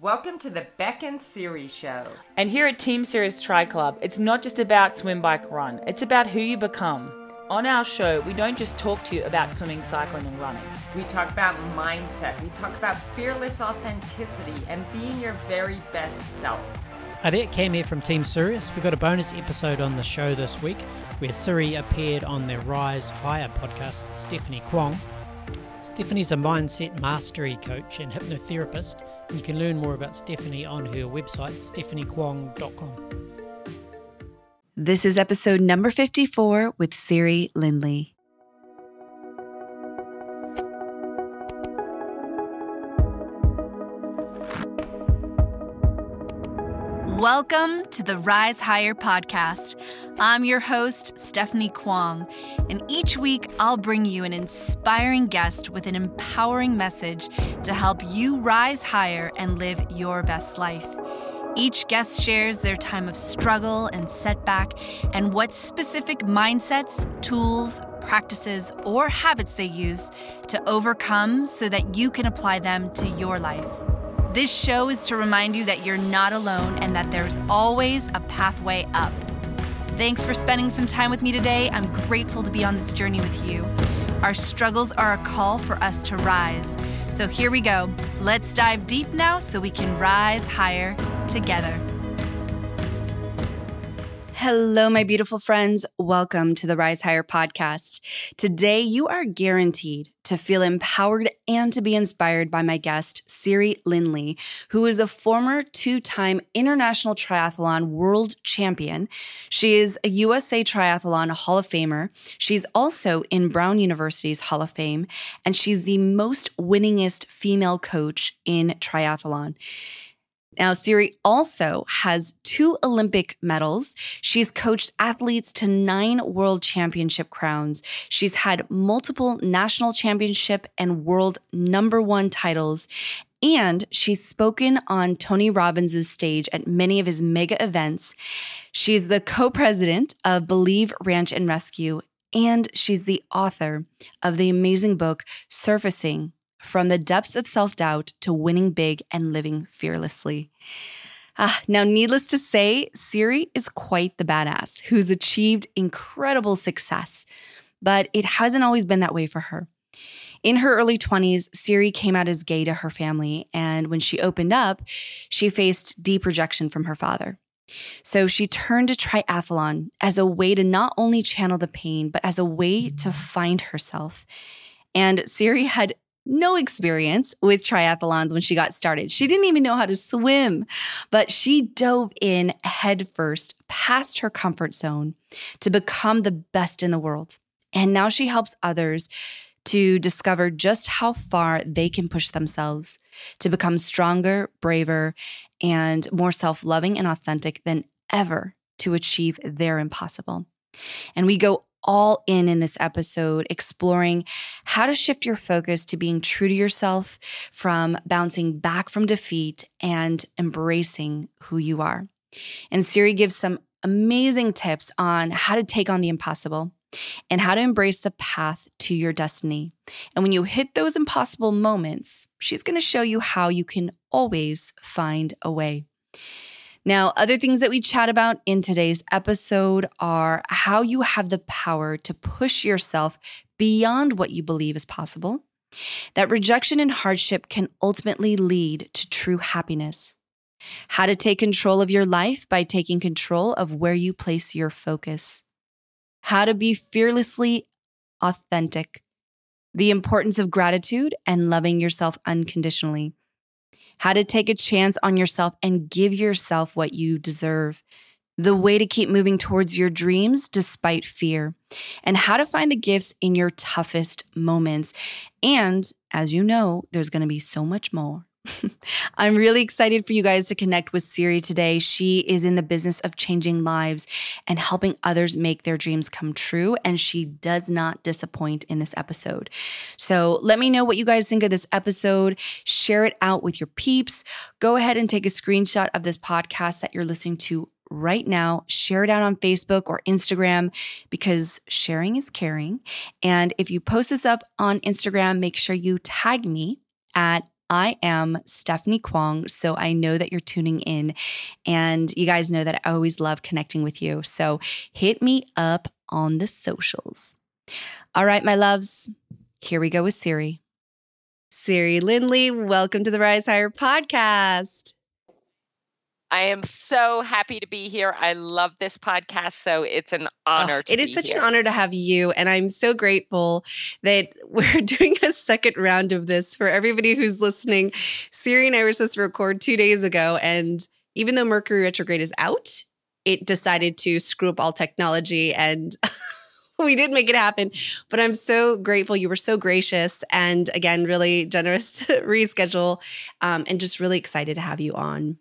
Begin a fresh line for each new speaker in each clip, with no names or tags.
Welcome to the Beck and Siri Show.
And here at Team Sirius Tri Club, it's not just about swim, bike, run, it's about who you become. On our show, we don't just talk to you about swimming, cycling, and running.
We talk about mindset, we talk about fearless authenticity and being your very best self.
Hi there, Cam here from Team Sirius. We've got a bonus episode on the show this week where Siri appeared on their Rise Higher podcast with Stephanie Kwong. Stephanie's a mindset mastery coach and hypnotherapist you can learn more about Stephanie on her website, stephaniekwong.com.
This is episode number 54 with Siri Lindley. Welcome to the Rise Higher podcast. I'm your host, Stephanie Kwong, and each week I'll bring you an inspiring guest with an empowering message to help you rise higher and live your best life. Each guest shares their time of struggle and setback and what specific mindsets, tools, practices, or habits they use to overcome so that you can apply them to your life. This show is to remind you that you're not alone and that there's always a pathway up. Thanks for spending some time with me today. I'm grateful to be on this journey with you. Our struggles are a call for us to rise. So here we go. Let's dive deep now so we can rise higher together. Hello, my beautiful friends. Welcome to the Rise Higher podcast. Today, you are guaranteed to feel empowered and to be inspired by my guest, Siri Lindley, who is a former two time international triathlon world champion. She is a USA Triathlon Hall of Famer. She's also in Brown University's Hall of Fame, and she's the most winningest female coach in triathlon. Now, Siri also has two Olympic medals. She's coached athletes to nine world championship crowns. She's had multiple national championship and world number one titles. And she's spoken on Tony Robbins' stage at many of his mega events. She's the co president of Believe Ranch and Rescue, and she's the author of the amazing book, Surfacing from the depths of self doubt to winning big and living fearlessly. Ah, now, needless to say, Siri is quite the badass who's achieved incredible success, but it hasn't always been that way for her. In her early 20s, Siri came out as gay to her family, and when she opened up, she faced deep rejection from her father. So she turned to triathlon as a way to not only channel the pain, but as a way to find herself. And Siri had no experience with triathlons when she got started. She didn't even know how to swim, but she dove in headfirst past her comfort zone to become the best in the world. And now she helps others to discover just how far they can push themselves to become stronger, braver, and more self loving and authentic than ever to achieve their impossible. And we go all in in this episode, exploring how to shift your focus to being true to yourself from bouncing back from defeat and embracing who you are. And Siri gives some amazing tips on how to take on the impossible and how to embrace the path to your destiny. And when you hit those impossible moments, she's going to show you how you can always find a way. Now, other things that we chat about in today's episode are how you have the power to push yourself beyond what you believe is possible, that rejection and hardship can ultimately lead to true happiness, how to take control of your life by taking control of where you place your focus, how to be fearlessly authentic, the importance of gratitude and loving yourself unconditionally how to take a chance on yourself and give yourself what you deserve, the way to keep moving towards your dreams despite fear, and how to find the gifts in your toughest moments. And as you know, there's going to be so much more. I'm really excited for you guys to connect with Siri today. She is in the business of changing lives and helping others make their dreams come true. And she does not disappoint in this episode. So let me know what you guys think of this episode. Share it out with your peeps. Go ahead and take a screenshot of this podcast that you're listening to right now. Share it out on Facebook or Instagram because sharing is caring. And if you post this up on Instagram, make sure you tag me at
I am Stephanie Kwong, so I know that you're tuning in. And you guys know that I always love connecting with you. So hit me up on the socials. All right, my loves, here we go with Siri. Siri Lindley, welcome to the Rise Higher podcast.
I am so happy to be here. I love this podcast, so it's an honor.
Oh, it is such
here.
an honor to have you, and I'm so grateful that we're doing a second round of this for everybody who's listening. Siri and I were supposed to record two days ago, and even though Mercury retrograde is out, it decided to screw up all technology and. we did make it happen. But I'm so grateful. You were so gracious and again, really generous to reschedule um, and just really excited to have you on.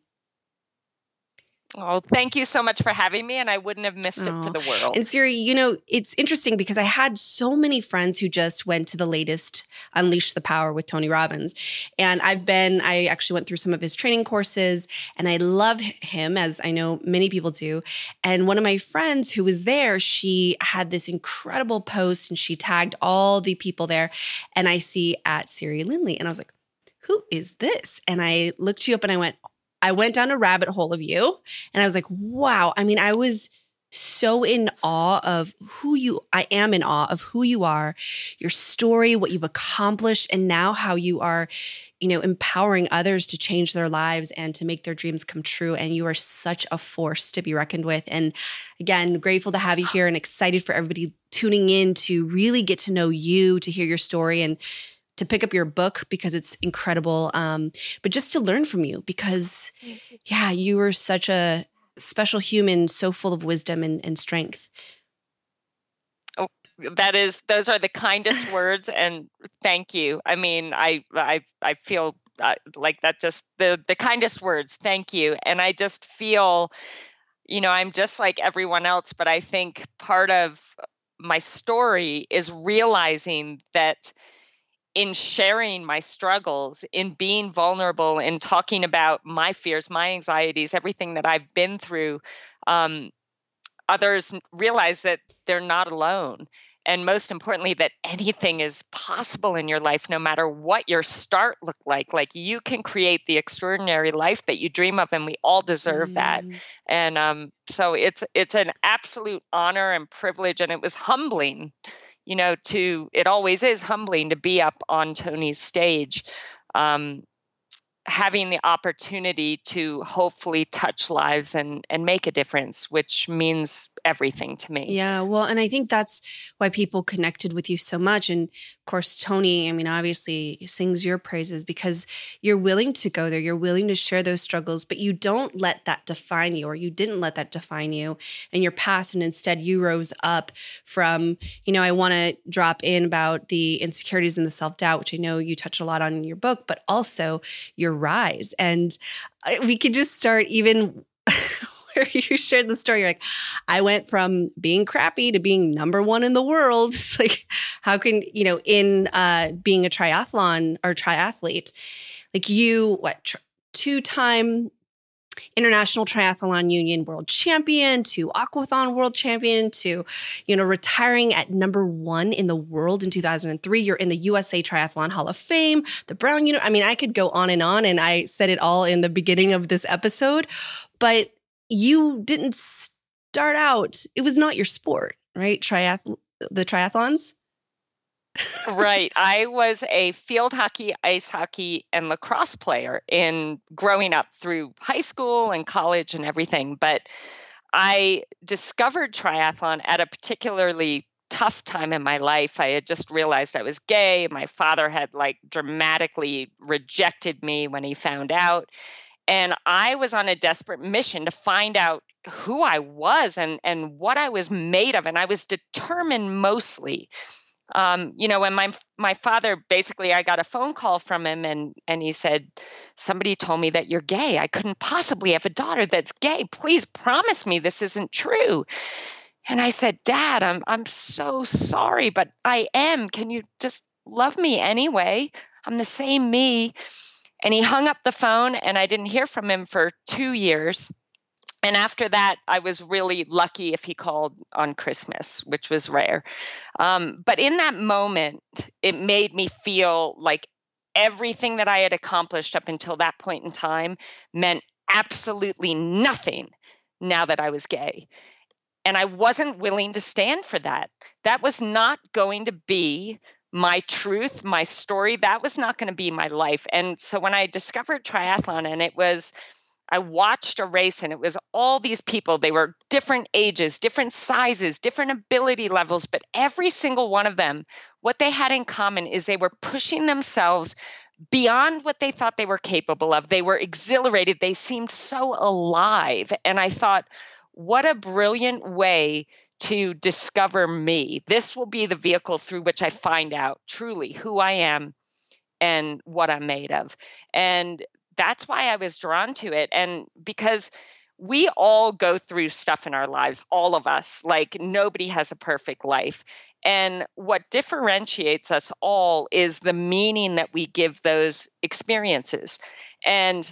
Oh, thank you so much for having me. And I wouldn't have missed it for the world.
And Siri, you know, it's interesting because I had so many friends who just went to the latest Unleash the Power with Tony Robbins. And I've been, I actually went through some of his training courses and I love him, as I know many people do. And one of my friends who was there, she had this incredible post and she tagged all the people there. And I see at Siri Lindley. And I was like, who is this? And I looked you up and I went, I went down a rabbit hole of you and I was like, wow. I mean, I was so in awe of who you I am in awe of who you are, your story, what you've accomplished and now how you are, you know, empowering others to change their lives and to make their dreams come true and you are such a force to be reckoned with and again, grateful to have you here and excited for everybody tuning in to really get to know you, to hear your story and to pick up your book because it's incredible, um, but just to learn from you because, yeah, you were such a special human, so full of wisdom and, and strength.
Oh, that is, those are the kindest words, and thank you. I mean, I, I, I feel uh, like that just the the kindest words. Thank you, and I just feel, you know, I'm just like everyone else, but I think part of my story is realizing that in sharing my struggles, in being vulnerable, in talking about my fears, my anxieties, everything that I've been through, um, others realize that they're not alone. And most importantly, that anything is possible in your life, no matter what your start looked like. Like you can create the extraordinary life that you dream of, and we all deserve mm. that. And um, so it's it's an absolute honor and privilege, and it was humbling you know, to it always is humbling to be up on Tony's stage. Um, having the opportunity to hopefully touch lives and and make a difference which means everything to me.
Yeah well and i think that's why people connected with you so much and of course tony i mean obviously sings your praises because you're willing to go there you're willing to share those struggles but you don't let that define you or you didn't let that define you in your past and instead you rose up from you know i want to drop in about the insecurities and the self-doubt which i know you touch a lot on in your book but also your rise. And we could just start even where you shared the story. You're like, I went from being crappy to being number one in the world. It's like, how can, you know, in uh, being a triathlon or triathlete, like you, what, two time International Triathlon Union world champion to aquathon world champion to, you know, retiring at number one in the world in 2003. You're in the USA Triathlon Hall of Fame, the Brown Unit. I mean, I could go on and on, and I said it all in the beginning of this episode, but you didn't start out, it was not your sport, right? Triath- the triathlons
right. I was a field hockey, ice hockey, and lacrosse player in growing up through high school and college and everything. But I discovered triathlon at a particularly tough time in my life. I had just realized I was gay. My father had like dramatically rejected me when he found out. And I was on a desperate mission to find out who I was and, and what I was made of. And I was determined mostly um, you know, when my my father basically, I got a phone call from him, and and he said, somebody told me that you're gay. I couldn't possibly have a daughter that's gay. Please promise me this isn't true. And I said, Dad, I'm I'm so sorry, but I am. Can you just love me anyway? I'm the same me. And he hung up the phone, and I didn't hear from him for two years and after that, I was really lucky if he called on Christmas, which was rare. Um, but in that moment, it made me feel like everything that I had accomplished up until that point in time meant absolutely nothing now that I was gay. And I wasn't willing to stand for that. That was not going to be my truth, my story. That was not going to be my life. And so when I discovered triathlon, and it was, I watched a race and it was all these people. They were different ages, different sizes, different ability levels, but every single one of them, what they had in common is they were pushing themselves beyond what they thought they were capable of. They were exhilarated. They seemed so alive. And I thought, what a brilliant way to discover me. This will be the vehicle through which I find out truly who I am and what I'm made of. And that's why I was drawn to it. And because we all go through stuff in our lives, all of us, like nobody has a perfect life. And what differentiates us all is the meaning that we give those experiences. And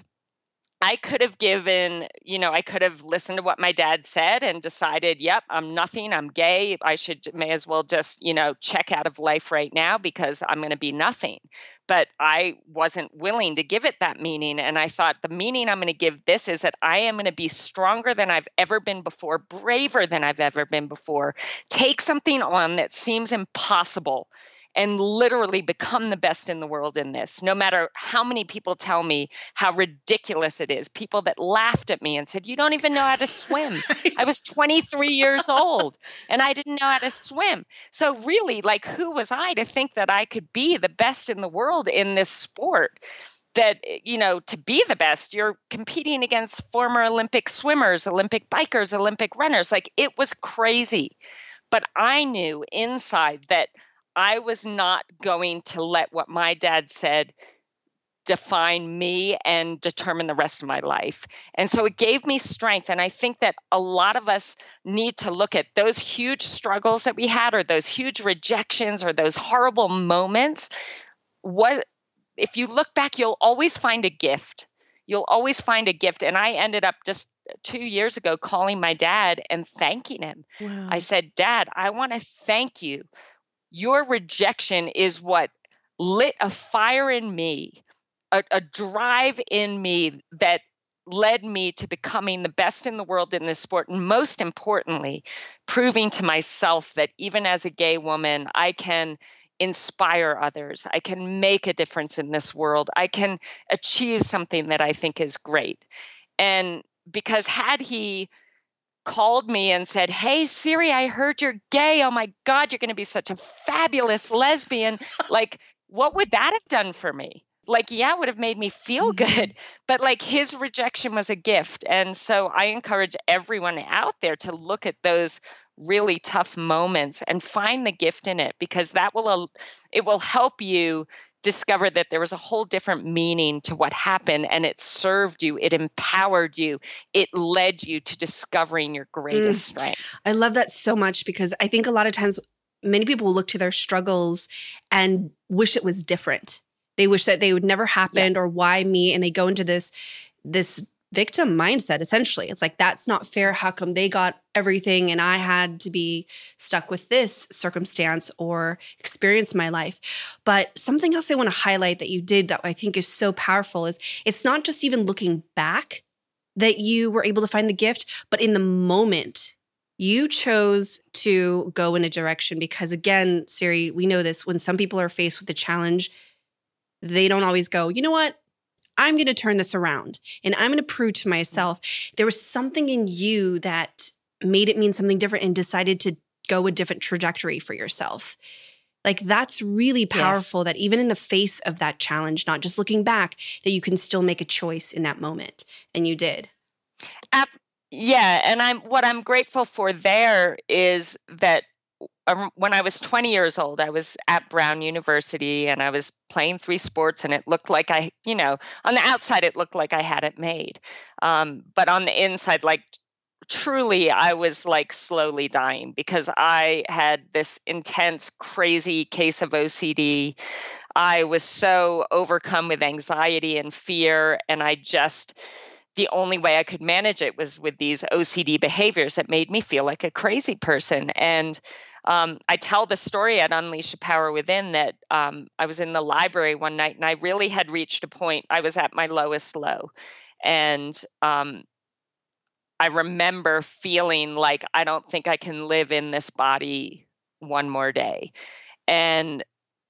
I could have given, you know, I could have listened to what my dad said and decided, yep, I'm nothing, I'm gay. I should may as well just, you know, check out of life right now because I'm going to be nothing. But I wasn't willing to give it that meaning. And I thought the meaning I'm going to give this is that I am going to be stronger than I've ever been before, braver than I've ever been before, take something on that seems impossible and literally become the best in the world in this, no matter how many people tell me how ridiculous it is. People that laughed at me and said, You don't even know how to swim. I was 23 years old and I didn't know how to swim. So, really, like, who was I to think that I could be the best in the world in this sport? that eh, you know to be the best you're competing against former olympic swimmers olympic bikers olympic runners like it was crazy but i knew inside that I was not going to let what my dad said define me and determine the rest of my life. And so it gave me strength. And I think that a lot of us need to look at those huge struggles that we had, or those huge rejections, or those horrible moments. What if you look back, you'll always find a gift. You'll always find a gift. And I ended up just two years ago calling my dad and thanking him. Wow. I said, Dad, I want to thank you your rejection is what lit a fire in me, a, a drive in me that led me to becoming the best in the world in this sport. And most importantly, proving to myself that even as a gay woman, I can inspire others. I can make a difference in this world. I can achieve something that I think is great. And because had he called me and said, Hey, Siri, I heard you're gay. Oh my God, you're going to be such a fabulous lesbian. like, what would that have done for me? Like, yeah, it would have made me feel mm-hmm. good. But like, his rejection was a gift. And so I encourage everyone out there to look at those really tough moments and find the gift in it because that will it will help you discovered that there was a whole different meaning to what happened and it served you, it empowered you, it led you to discovering your greatest mm. strength.
I love that so much because I think a lot of times many people look to their struggles and wish it was different. They wish that they would never happened yeah. or why me and they go into this this victim mindset essentially. It's like that's not fair. How come they got everything and i had to be stuck with this circumstance or experience my life? But something else i want to highlight that you did that i think is so powerful is it's not just even looking back that you were able to find the gift but in the moment you chose to go in a direction because again siri we know this when some people are faced with a challenge they don't always go you know what I'm going to turn this around and I'm going to prove to myself there was something in you that made it mean something different and decided to go a different trajectory for yourself. Like that's really powerful yes. that even in the face of that challenge, not just looking back, that you can still make a choice in that moment. And you did.
Uh, yeah. And I'm what I'm grateful for there is that when I was 20 years old, I was at Brown University and I was playing three sports, and it looked like I, you know, on the outside, it looked like I had it made. Um, but on the inside, like truly, I was like slowly dying because I had this intense, crazy case of OCD. I was so overcome with anxiety and fear, and I just, the only way I could manage it was with these OCD behaviors that made me feel like a crazy person. And um, I tell the story at Unleash the Power Within that um, I was in the library one night and I really had reached a point. I was at my lowest low, and um, I remember feeling like I don't think I can live in this body one more day, and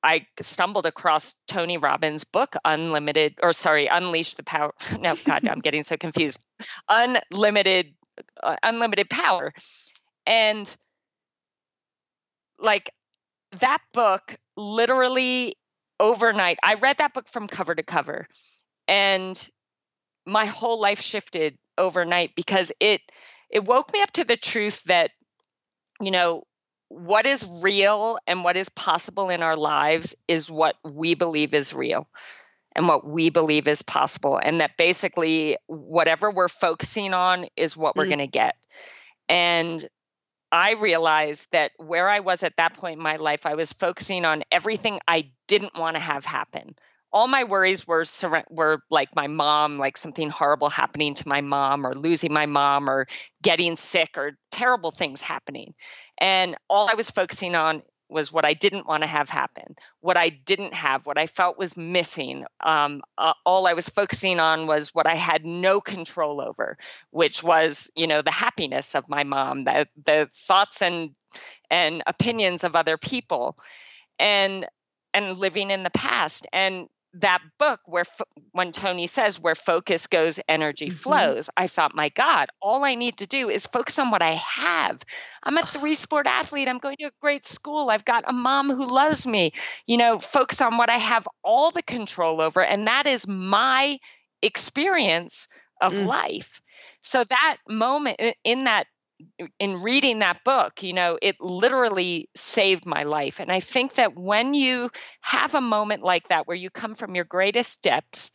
I stumbled across Tony Robbins' book, Unlimited, or sorry, Unleash the Power. No, God, I'm getting so confused. Unlimited, uh, Unlimited Power, and like that book literally overnight i read that book from cover to cover and my whole life shifted overnight because it it woke me up to the truth that you know what is real and what is possible in our lives is what we believe is real and what we believe is possible and that basically whatever we're focusing on is what we're mm. going to get and I realized that where I was at that point in my life, I was focusing on everything I didn't want to have happen. All my worries were were like my mom, like something horrible happening to my mom, or losing my mom, or getting sick, or terrible things happening. And all I was focusing on was what I didn't want to have happen, what I didn't have, what I felt was missing. Um, uh, all I was focusing on was what I had no control over, which was, you know, the happiness of my mom, the the thoughts and and opinions of other people, and and living in the past. And that book where when tony says where focus goes energy mm-hmm. flows i thought my god all i need to do is focus on what i have. I'm a three sport athlete. I'm going to a great school. I've got a mom who loves me. You know focus on what i have all the control over and that is my experience of mm. life. So that moment in that in reading that book, you know, it literally saved my life. And I think that when you have a moment like that, where you come from your greatest depths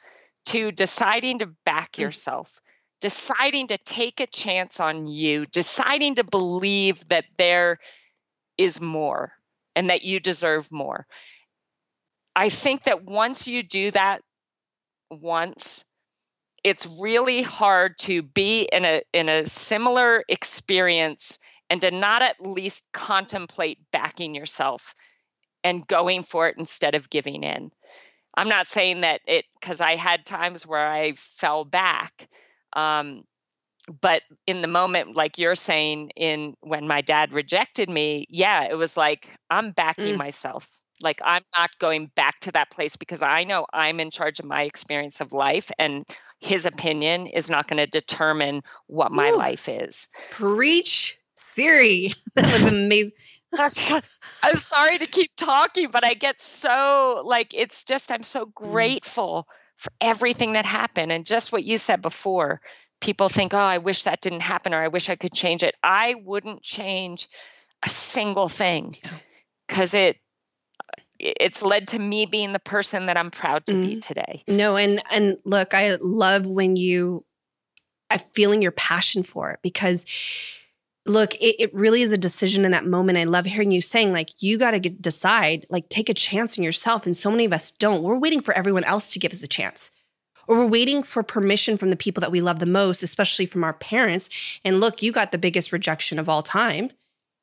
to deciding to back mm. yourself, deciding to take a chance on you, deciding to believe that there is more and that you deserve more. I think that once you do that once, it's really hard to be in a in a similar experience and to not at least contemplate backing yourself and going for it instead of giving in. I'm not saying that it because I had times where I fell back. Um, but in the moment, like you're saying, in when my dad rejected me, yeah, it was like I'm backing mm. myself. Like I'm not going back to that place because I know I'm in charge of my experience of life and his opinion is not going to determine what my Ooh, life is.
Preach, Siri. That was amazing.
I'm sorry to keep talking, but I get so like it's just I'm so mm. grateful for everything that happened and just what you said before. People think, "Oh, I wish that didn't happen or I wish I could change it." I wouldn't change a single thing cuz it it's led to me being the person that I'm proud to mm. be today.
No, and and look, I love when you I'm feeling your passion for it because look, it, it, really is a decision in that moment. I love hearing you saying, like, you got to decide, like, take a chance on yourself. And so many of us don't. We're waiting for everyone else to give us the chance. Or we're waiting for permission from the people that we love the most, especially from our parents. And look, you got the biggest rejection of all time.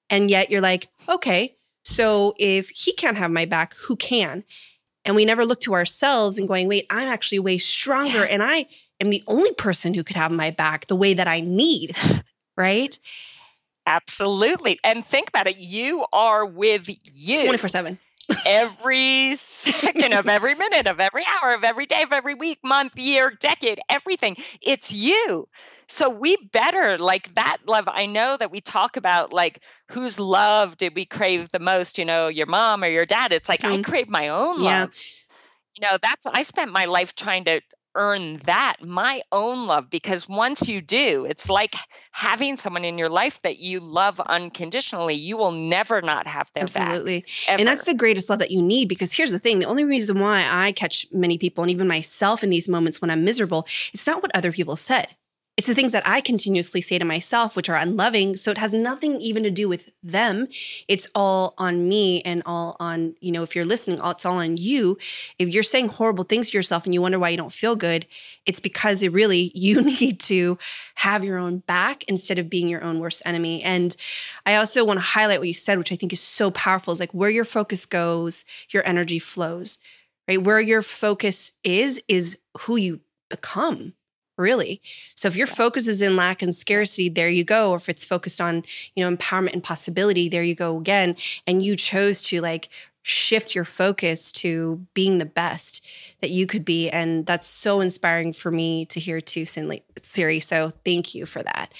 And yet you're like, okay, so if he can't have my back, who can? And we never look to ourselves and going, wait, I'm actually way stronger yeah. and I am the only person who could have my back the way that I need. Right?
Absolutely. And think about it. You are with you
24 7
every second of every minute of every hour of every day of every week, month, year, decade, everything. It's you. So we better like that love. I know that we talk about like whose love did we crave the most, you know, your mom or your dad. It's like mm-hmm. I crave my own yeah. love. You know, that's I spent my life trying to earn that, my own love, because once you do, it's like having someone in your life that you love unconditionally. You will never not have their
Absolutely.
back.
Absolutely. And that's the greatest love that you need because here's the thing the only reason why I catch many people and even myself in these moments when I'm miserable, it's not what other people said. It's the things that I continuously say to myself, which are unloving. So it has nothing even to do with them. It's all on me and all on, you know, if you're listening, it's all on you. If you're saying horrible things to yourself and you wonder why you don't feel good, it's because it really you need to have your own back instead of being your own worst enemy. And I also want to highlight what you said, which I think is so powerful is like where your focus goes, your energy flows, right? Where your focus is, is who you become really. So if your focus is in lack and scarcity, there you go. Or if it's focused on, you know, empowerment and possibility, there you go again. And you chose to like shift your focus to being the best that you could be. And that's so inspiring for me to hear too, Siri. So thank you for that.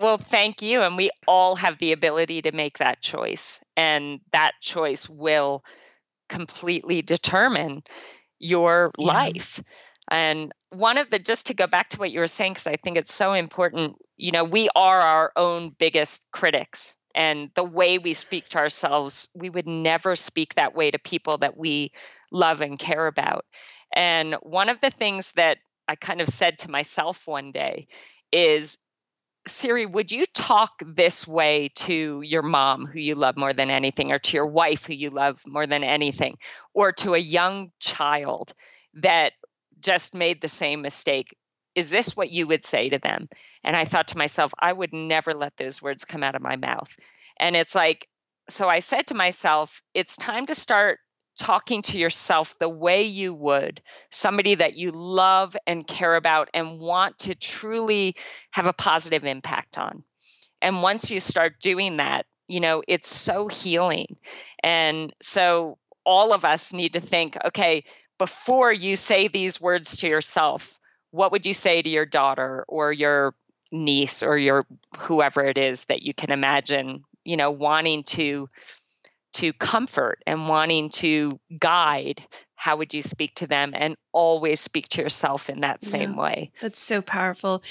Well, thank you. And we all have the ability to make that choice. And that choice will completely determine your yeah. life. And one of the, just to go back to what you were saying, because I think it's so important, you know, we are our own biggest critics. And the way we speak to ourselves, we would never speak that way to people that we love and care about. And one of the things that I kind of said to myself one day is Siri, would you talk this way to your mom, who you love more than anything, or to your wife, who you love more than anything, or to a young child that just made the same mistake. Is this what you would say to them? And I thought to myself, I would never let those words come out of my mouth. And it's like, so I said to myself, it's time to start talking to yourself the way you would somebody that you love and care about and want to truly have a positive impact on. And once you start doing that, you know, it's so healing. And so all of us need to think, okay, before you say these words to yourself, what would you say to your daughter or your niece or your whoever it is that you can imagine, you know, wanting to to comfort and wanting to guide? How would you speak to them and always speak to yourself in that same yeah, way?
that's so powerful.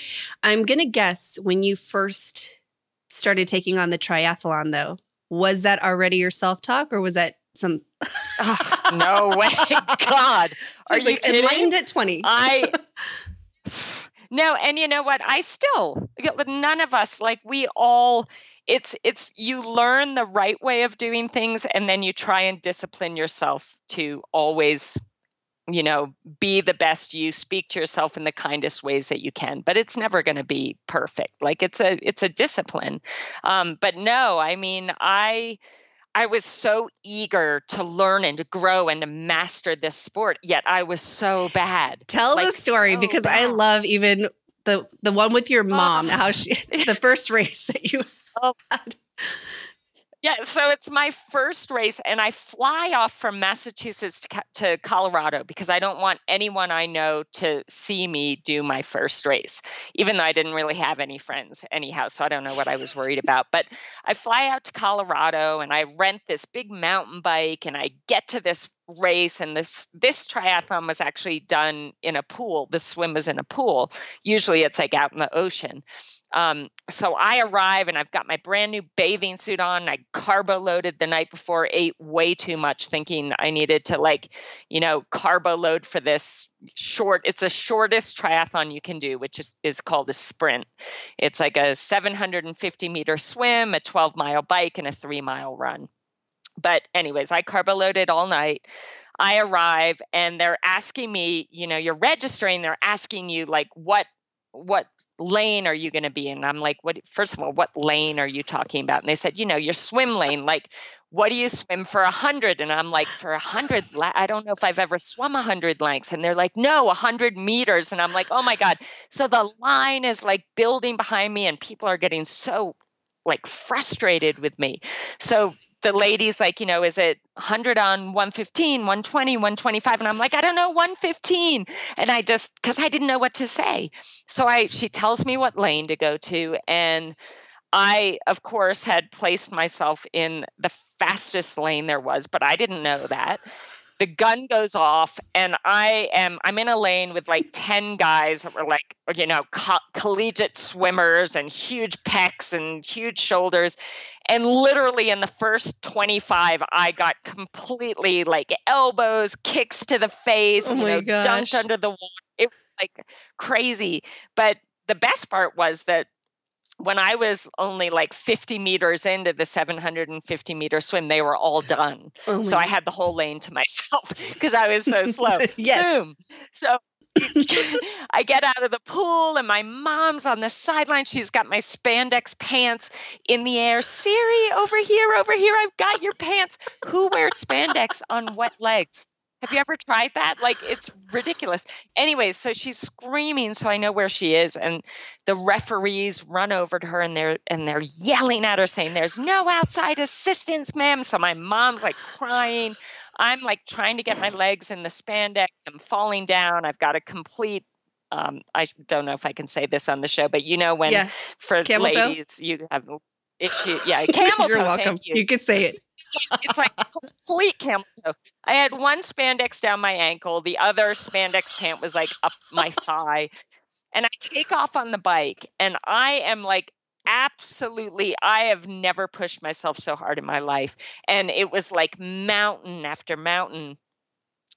I'm going to guess when you first started taking on the triathlon though was that already your self-talk or was that some
oh, no way. God. Are you like, kidding?
enlightened at 20
i no and you know what? I still none of us like we all it's it's you learn the right way of doing things and then you try and discipline yourself to always you know be the best you speak to yourself in the kindest ways that you can but it's never going to be perfect. Like it's a it's a discipline. Um, but no i mean i I was so eager to learn and to grow and to master this sport, yet I was so bad.
Tell like, the story so because bad. I love even the the one with your oh. mom, oh. how she the first race that you oh.
Yeah, so it's my first race, and I fly off from Massachusetts to, to Colorado because I don't want anyone I know to see me do my first race, even though I didn't really have any friends anyhow. So I don't know what I was worried about. But I fly out to Colorado and I rent this big mountain bike, and I get to this race and this this triathlon was actually done in a pool the swim was in a pool usually it's like out in the ocean um, so I arrive and I've got my brand new bathing suit on. I carbo loaded the night before, ate way too much, thinking I needed to like, you know, carbo load for this short. It's the shortest triathlon you can do, which is is called a sprint. It's like a 750 meter swim, a 12 mile bike, and a three mile run. But anyways, I carbo loaded all night. I arrive and they're asking me, you know, you're registering. They're asking you like what what lane are you going to be in? I'm like, what, first of all, what lane are you talking about? And they said, you know, your swim lane, like, what do you swim for a hundred? And I'm like, for a hundred, I don't know if I've ever swum a hundred lengths. And they're like, no, a hundred meters. And I'm like, oh my God. So the line is like building behind me and people are getting so like frustrated with me. So the ladies like you know is it 100 on 115 120 125 and i'm like i don't know 115 and i just because i didn't know what to say. So i she tells me what lane to go to and i of course had placed myself in the fastest lane there was but i didn't know that the gun goes off and i am i'm in a lane with like 10 guys that were like you know co- collegiate swimmers and huge pecs and huge shoulders and literally in the first 25 i got completely like elbows kicks to the face oh you know gosh. dunked under the water it was like crazy. But the best part was that when I was only like 50 meters into the 750 meter swim, they were all done. Oh so I had the whole lane to myself because I was so slow.
yes.
Boom. So I get out of the pool and my mom's on the sideline. She's got my spandex pants in the air. Siri, over here, over here. I've got your pants. Who wears spandex on wet legs? Have you ever tried that? Like it's ridiculous. Anyways, so she's screaming, so I know where she is, and the referees run over to her and they're and they're yelling at her, saying, "There's no outside assistance, ma'am." So my mom's like crying. I'm like trying to get my legs in the spandex. I'm falling down. I've got a complete um, I don't know if I can say this on the show, but you know when yeah. for camel ladies toe? you have issue. Yeah, camel
You're
toe.
welcome.
You.
you could say it.
It's like complete camel toe. I had one spandex down my ankle. The other spandex pant was like up my thigh. And I take off on the bike and I am like absolutely i have never pushed myself so hard in my life and it was like mountain after mountain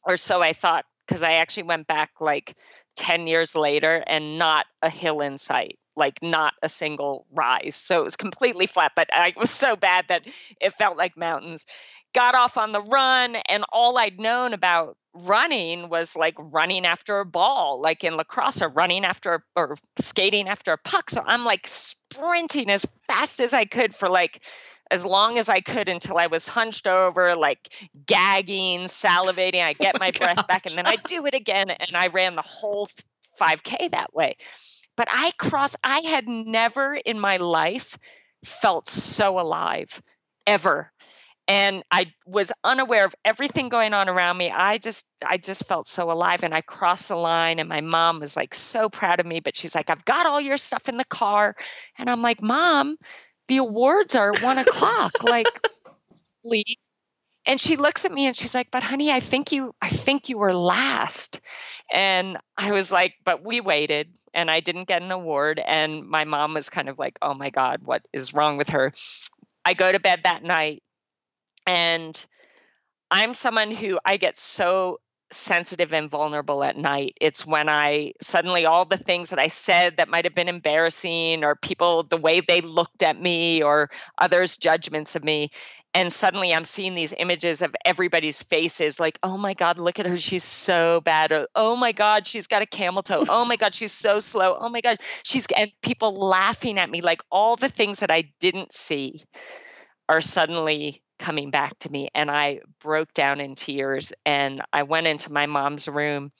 or so i thought because i actually went back like 10 years later and not a hill in sight like not a single rise so it was completely flat but i was so bad that it felt like mountains got off on the run and all i'd known about running was like running after a ball, like in lacrosse, or running after or skating after a puck. So I'm like sprinting as fast as I could for like as long as I could until I was hunched over, like gagging, salivating. I oh get oh my, my breath back and then I do it again. And I ran the whole 5K that way. But I crossed, I had never in my life felt so alive ever. And i was unaware of everything going on around me. I just i just felt so alive and i crossed the line and my mom was like so proud of me but she's like i've got all your stuff in the car. And i'm like mom the awards are one o'clock like please. And she looks at me and she's like but honey i think you i think you were last. And i was like but we waited and i didn't get an award and my mom was kind of like oh my god what is wrong with her i go to bed that night and I'm someone who I get so sensitive and vulnerable at night. It's when I suddenly all the things that I said that might have been embarrassing or people the way they looked at me or others judgments of me and suddenly I'm seeing these images of everybody's faces like oh my god look at her she's so bad or, oh my god she's got a camel toe oh my god she's so slow oh my god she's and people laughing at me like all the things that I didn't see are suddenly coming back to me and I broke down in tears and I went into my mom's room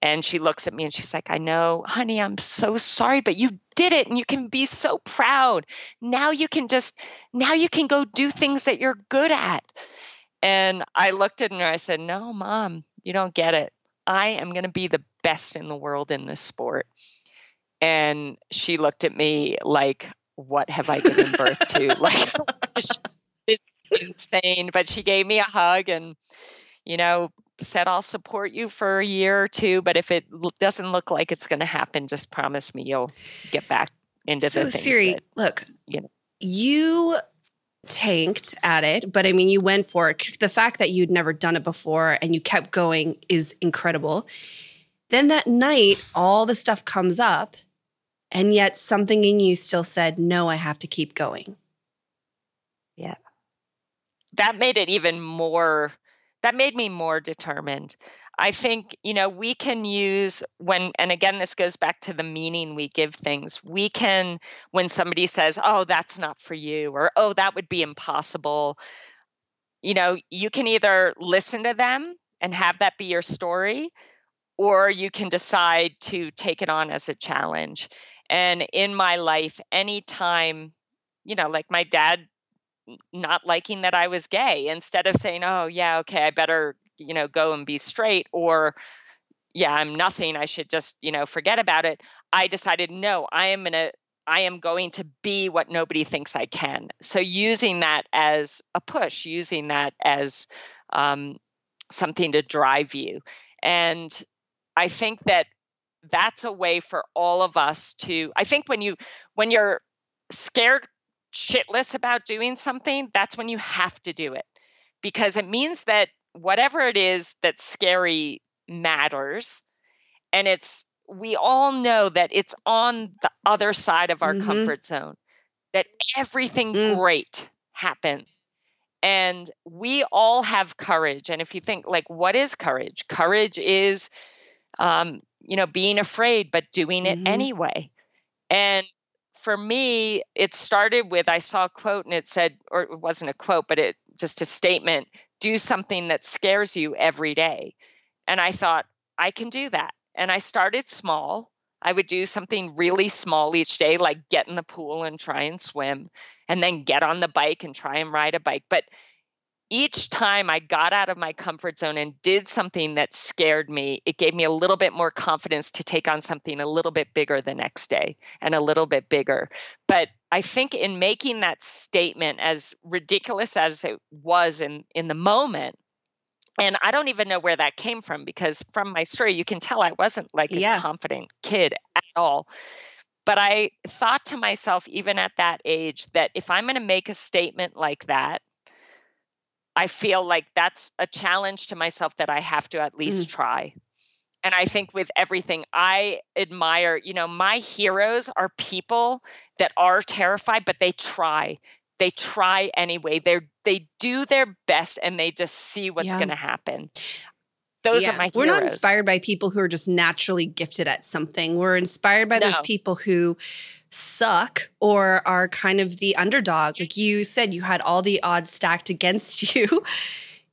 and she looks at me and she's like, I know, honey, I'm so sorry, but you did it and you can be so proud. Now you can just, now you can go do things that you're good at. And I looked at her and I said, No, mom, you don't get it. I am going to be the best in the world in this sport. And she looked at me like, What have I given birth to? like, it's insane. But she gave me a hug and, you know, said, I'll support you for a year or two. But if it doesn't look like it's going to happen, just promise me you'll get back into so, the things.
Siri, that, look, you know. you tanked at it, but I mean, you went for it. The fact that you'd never done it before and you kept going is incredible. Then that night, all the stuff comes up, and yet something in you still said, No, I have to keep going.
Yeah that made it even more that made me more determined. I think you know we can use when and again this goes back to the meaning we give things. We can when somebody says oh that's not for you or oh that would be impossible you know you can either listen to them and have that be your story or you can decide to take it on as a challenge. And in my life anytime you know like my dad not liking that I was gay instead of saying, "Oh, yeah, okay, I better, you know, go and be straight," or "Yeah, I'm nothing. I should just, you know, forget about it." I decided, "No, I am going to I am going to be what nobody thinks I can." So using that as a push, using that as um, something to drive you, and I think that that's a way for all of us to. I think when you when you're scared shitless about doing something, that's when you have to do it because it means that whatever it is that's scary matters. and it's we all know that it's on the other side of our
Mhm.
comfort zone that everything
Mm.
great happens and we all have courage and if you think like what is courage courage is um you know being afraid but doing it
Mhm.
anyway and for me it started with i saw a quote and it said or it wasn't a quote but it just a statement do something that scares you every day. And i thought i can do that. And i started small. I would do something really small each day like get in the pool and try and swim and then get on the bike and try and ride a bike. But each time I got out of my comfort zone and did something that scared me, it gave me a little bit more confidence to take on something a little bit bigger the next day and a little bit bigger. But I think in making that statement, as ridiculous as it was in, in the moment, and I don't even know where that came from because from my story, you can tell I wasn't like a
Yeah.
confident kid at all. But I thought to myself, even at that age, that if I'm going to make a statement like that, I feel like that's a challenge to myself that I have to at least mm. try. And I think with everything, I admire, you know, my heroes are people that are terrified, but they try. They try anyway. They they do their best and they just see what's
Yeah.
going to happen. Those
Yeah.
are my
We're
heroes.
not inspired by people who are just naturally gifted at something. We're inspired by those people who suck or are kind of the underdog. Like you said, you had all the odds stacked against you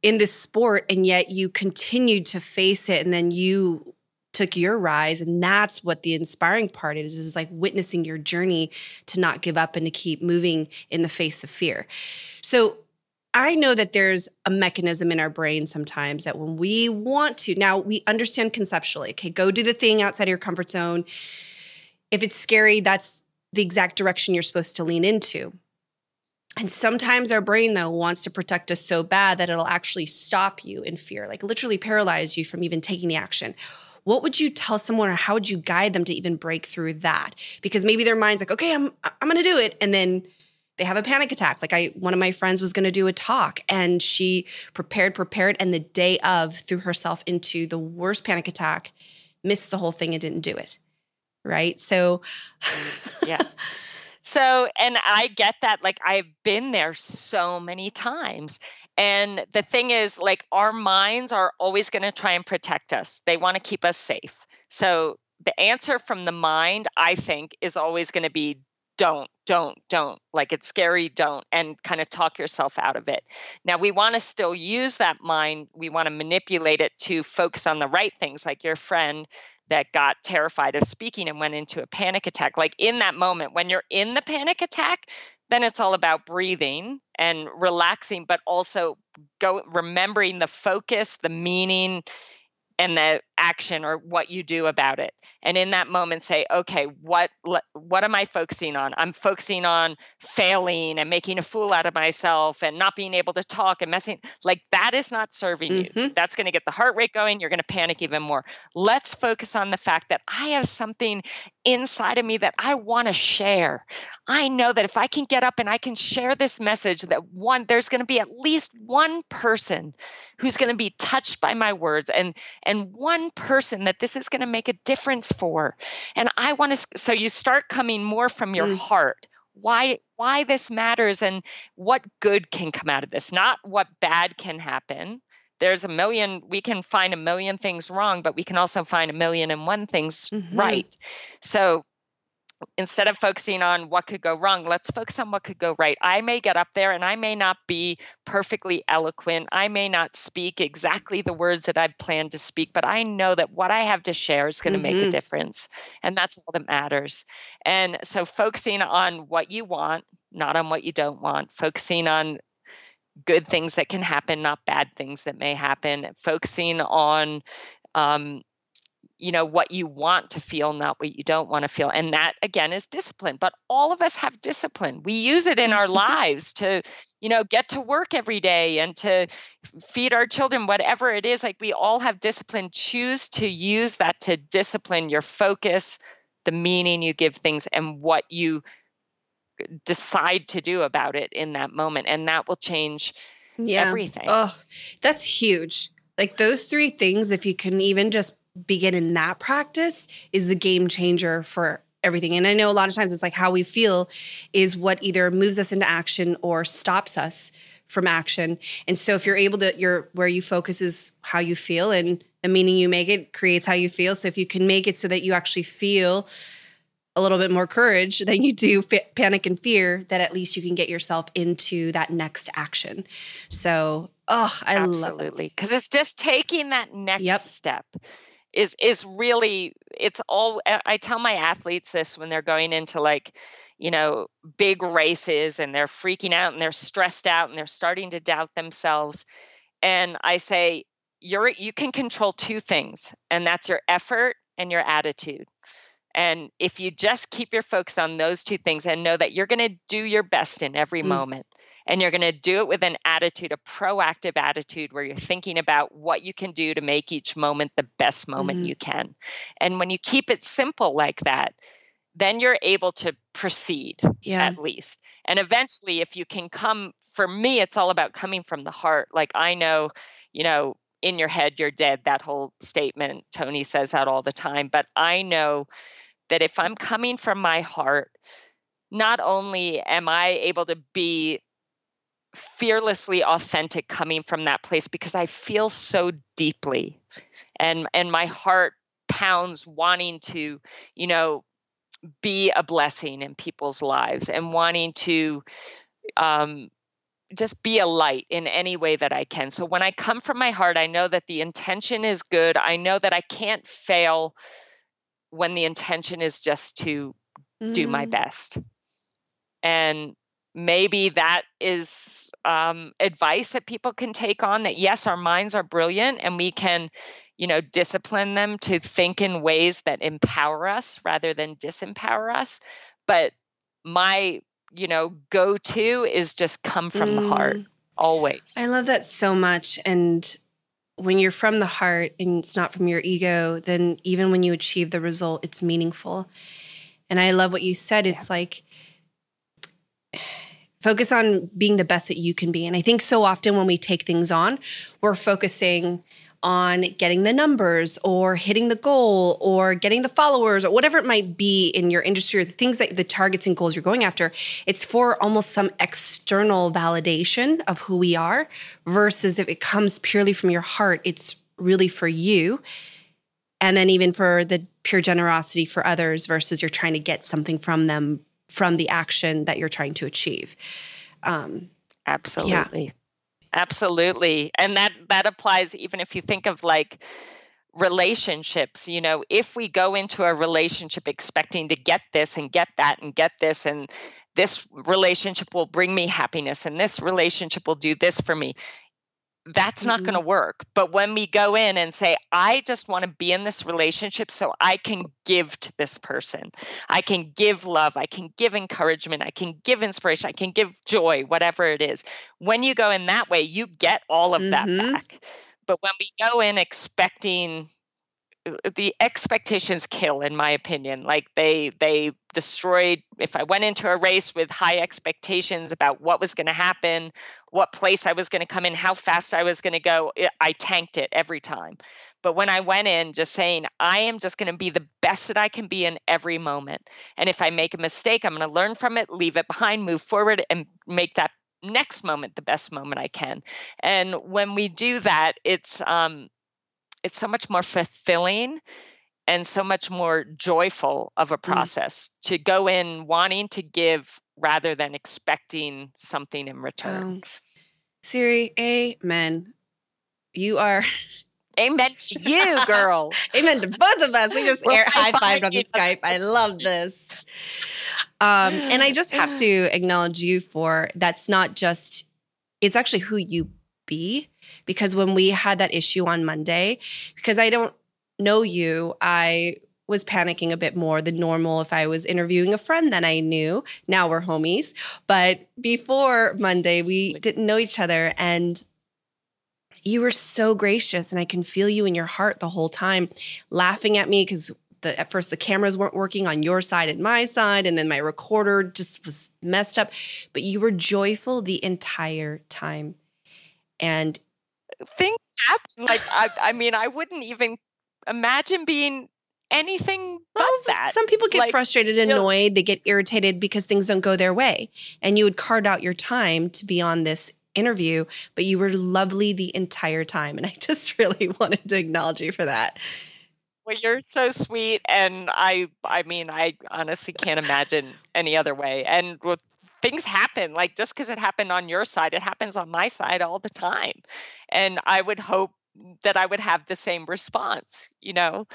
in this sport, and yet you continued to face it, and then you took your rise and that's what the inspiring part is is like witnessing your journey to not give up and to keep moving in the face of fear so I know that there's a mechanism in our brain sometimes that when we want to, now we understand conceptually, okay, go do the thing outside of your comfort zone. If it's scary, that's the exact direction you're supposed to lean into. And sometimes our brain, though, wants to protect us so bad that it'll actually stop you in fear, like literally paralyze you from even taking the action. What would you tell someone, or how would you guide them to even break through that? Because maybe their mind's like, okay, I'm I'm gonna do it, and then they have a panic attack. Like I one of my friends was to do a talk and she prepared prepared and the day of threw herself into the worst panic attack, missed the whole thing and didn't do it. Right? So
yeah. So, and I get that. Like, I've been there so many times. And the thing is, like, our minds are always going to try and protect us, they want to keep us safe. So, the answer from the mind, I think, is always going to be don't, don't, don't. Like, it's scary, don't, and kind of talk yourself out of it. Now, we want to still use that mind, we want to manipulate it to focus on the right things, like your friend that got terrified of speaking and went into a panic attack. Like in that moment, when you're in the panic attack, then it's all about breathing and relaxing, but also go remembering the focus, the meaning, and the action or what you do about it. And in that moment, say, okay, what what am I focusing on? I'm focusing on failing and making a fool out of myself and not being able to talk and messing like that is not serving you.
Mhm.
That's going to get the heart rate going. You're going to panic even more. Let's focus on the fact that I have something inside of me that I want to share. I know that if I can get up and I can share this message that one there's going to be at least one person who's going to be touched by my words and and one person that this is going to make a difference for. And I want to so you start coming more from your
Mm.
heart. Why why this matters and what good can come out of this, not what bad can happen. There's a million we can find a million things wrong, but we can also find a million and one things
Mhm.
right. So instead of focusing on what could go wrong, let's focus on what could go right. I may get up there and I may not be perfectly eloquent. I may not speak exactly the words that I've planned to speak, but I know that what I have to share is going to make a
Mhm.
difference. And that's all that matters. And so focusing on what you want, not on what you don't want, focusing on good things that can happen, not bad things that may happen, focusing on um, you know what you want to feel not what you don't want to feel and that again is discipline but all of us have discipline we use it in our lives to you know get to work every day and to feed our children whatever it is like we all have discipline choose to use that to discipline your focus the meaning you give things and what you decide to do about it in that moment and that will change
yeah.
everything
Oh, that's huge. Like those three things, if you can even just begin in that practice is the game changer for everything. And I know a lot of times it's like how we feel is what either moves us into action or stops us from action. And so if you're able to your where you focus is how you feel and the meaning you make it creates how you feel. So if you can make it so that you actually feel a little bit more courage than you do f- panic and fear, that at least you can get yourself into that next action. So, oh, I
Absolutely. Because it's just taking that next
Yep.
step is is really it's all I tell my athletes this when they're going into like, you know, big races and they're freaking out and they're stressed out and they're starting to doubt themselves. And I say, you're you can control two things, and that's your effort and your attitude. And if you just keep your focus on those two things and know that you're going to do your best in every
Mm.
moment, and you're going to do it with an attitude, a proactive attitude where you're thinking about what you can do to make each moment the best moment
Mhm.
you can. And when you keep it simple like that, then you're able to proceed
Yeah.
at least. And eventually, if you can come, for me, it's all about coming from the heart. Like I know, you know, in your head, you're dead. That whole statement, Tony says that all the time. But I know that if I'm coming from my heart, not only am I able to be fearlessly authentic coming from that place because I feel so deeply and and my heart pounds wanting to, you know, be a blessing in people's lives and wanting to um, just be a light in any way that I can. So when I come from my heart, I know that the intention is good. I know that I can't fail when the intention is just to do my
Mm.
best. And maybe that is um, advice that people can take on that yes, our minds are brilliant and we can, you know, discipline them to think in ways that empower us rather than disempower us. But my, you know, go to is just come from the heart
Mm.
always.
I love that so much. And when you're from the heart and it's not from your ego, then even when you achieve the result, it's meaningful. And I love what you said. It's like focus on being the best that you can be. And I think so often when we take things on, we're focusing on getting the numbers or hitting the goal or getting the followers or whatever it might be in your industry or the things that the targets and goals you're going after. It's for almost some external validation of who we are versus if it comes purely from your heart, it's really for you. And then even for the pure generosity for others versus you're trying to get something from them from the action that you're trying to achieve. Um,
Absolutely. Absolutely. And that that applies even if you think of like relationships, you know, if we go into a relationship expecting to get this and get that and get this and this relationship will bring me happiness and this relationship will do this for me. That's not
Mhm.
going to work. But when we go in and say, I just want to be in this relationship so I can give to this person, I can give love, I can give encouragement, I can give inspiration, I can give joy, whatever it is. When you go in that way, you get all of
Mhm.
that back. But when we go in expecting the expectations kill in my opinion. Like they they destroyed if i went into a race with high expectations about what was going to happen what place i was going to come in how fast i was going to go it- i tanked it every time. But when i went in just saying i am just going to be the best that i can be in every moment and if i make a mistake i'm going to learn from it leave it behind move forward and make that next moment the best moment i can. And when we do that it's um it's so much more fulfilling and so much more joyful of a process to go in wanting to give rather than expecting something in return.
Wow. Siri, amen. You are
Amen to you, girl.
amen to both of us. We just air high fived on the. Skype. I love this. Um, and I just have to acknowledge you for that's not just it's actually who you be because when we had that issue on Monday, because I don't know you, I was panicking a bit more than normal if I was interviewing a friend that I knew. Now we're homies. But before Monday, we didn't know each other. And you were so gracious. And I can feel you in your heart the whole time, laughing at me because the, at first the cameras weren't working on your side and my side. And then my recorder just was messed up. But you were joyful the entire time. And
Things happen. Like I, I mean, I wouldn't even imagine being anything but
Well,
that.
Some people get
Like,
frustrated,
you know-
annoyed, they get irritated because things don't go their way. And you would carve out your time to be on this interview, but you were lovely the entire time. And I just really wanted to acknowledge you for that.
Well, you're so sweet, and I, I mean, I honestly can't imagine any other way. And with things happen, like just because it happened on your side, it happens on my side all the time. And I would hope that I would have the same response. You know,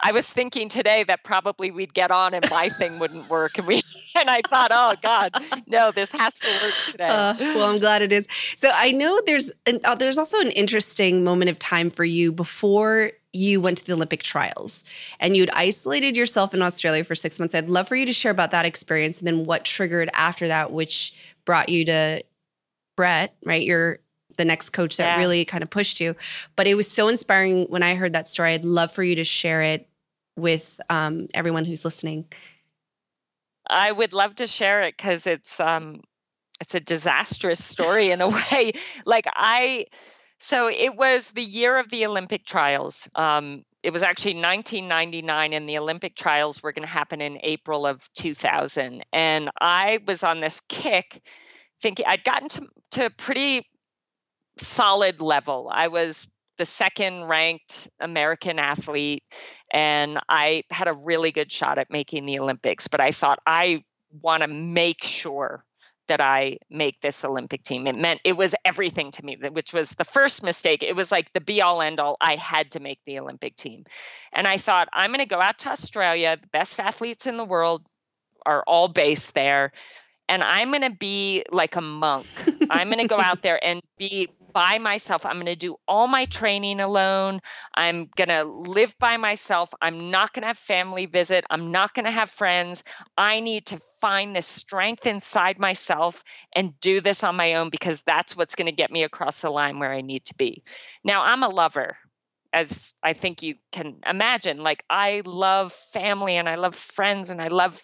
I was thinking today that probably we'd get on and my thing wouldn't work, and we, and I thought, oh God, no, this has to work today.
Uh, well, I'm glad it is. So I know there's an, uh, there's also an interesting moment of time for you before you went to the Olympic trials and you'd isolated yourself in Australia for six months. I'd love for you to share about that experience and then what triggered after that, which brought you to Brett, right? You're the next coach that
Yeah.
really kind of pushed you. But it was so inspiring when I heard that story. I'd love for you to share it with um, everyone who's listening.
I would love to share it because it's um it's a disastrous story in a way. Like I so it was the year of the Olympic trials. Um it was actually 1999 and the Olympic trials were going to happen in April of 2000 and I was on this kick thinking I'd gotten to to pretty solid level. I was the second ranked American athlete and I had a really good shot at making the Olympics, but I thought I want to make sure that I make this Olympic team. It meant it was everything to me, which was the first mistake. It was like the be all end all. I had to make the Olympic team. And I thought, I'm going to go out to Australia. The best athletes in the world are all based there. And I'm going to be like a monk. I'm going to go out there and be by myself. I'm going to do all my training alone. I'm going to live by myself. I'm not going to have family visit. I'm not going to have friends. I need to find the strength inside myself and do this on my own because that's what's going to get me across the line where I need to be. Now, I'm a lover. As I think you can imagine, like I love family and I love friends and I love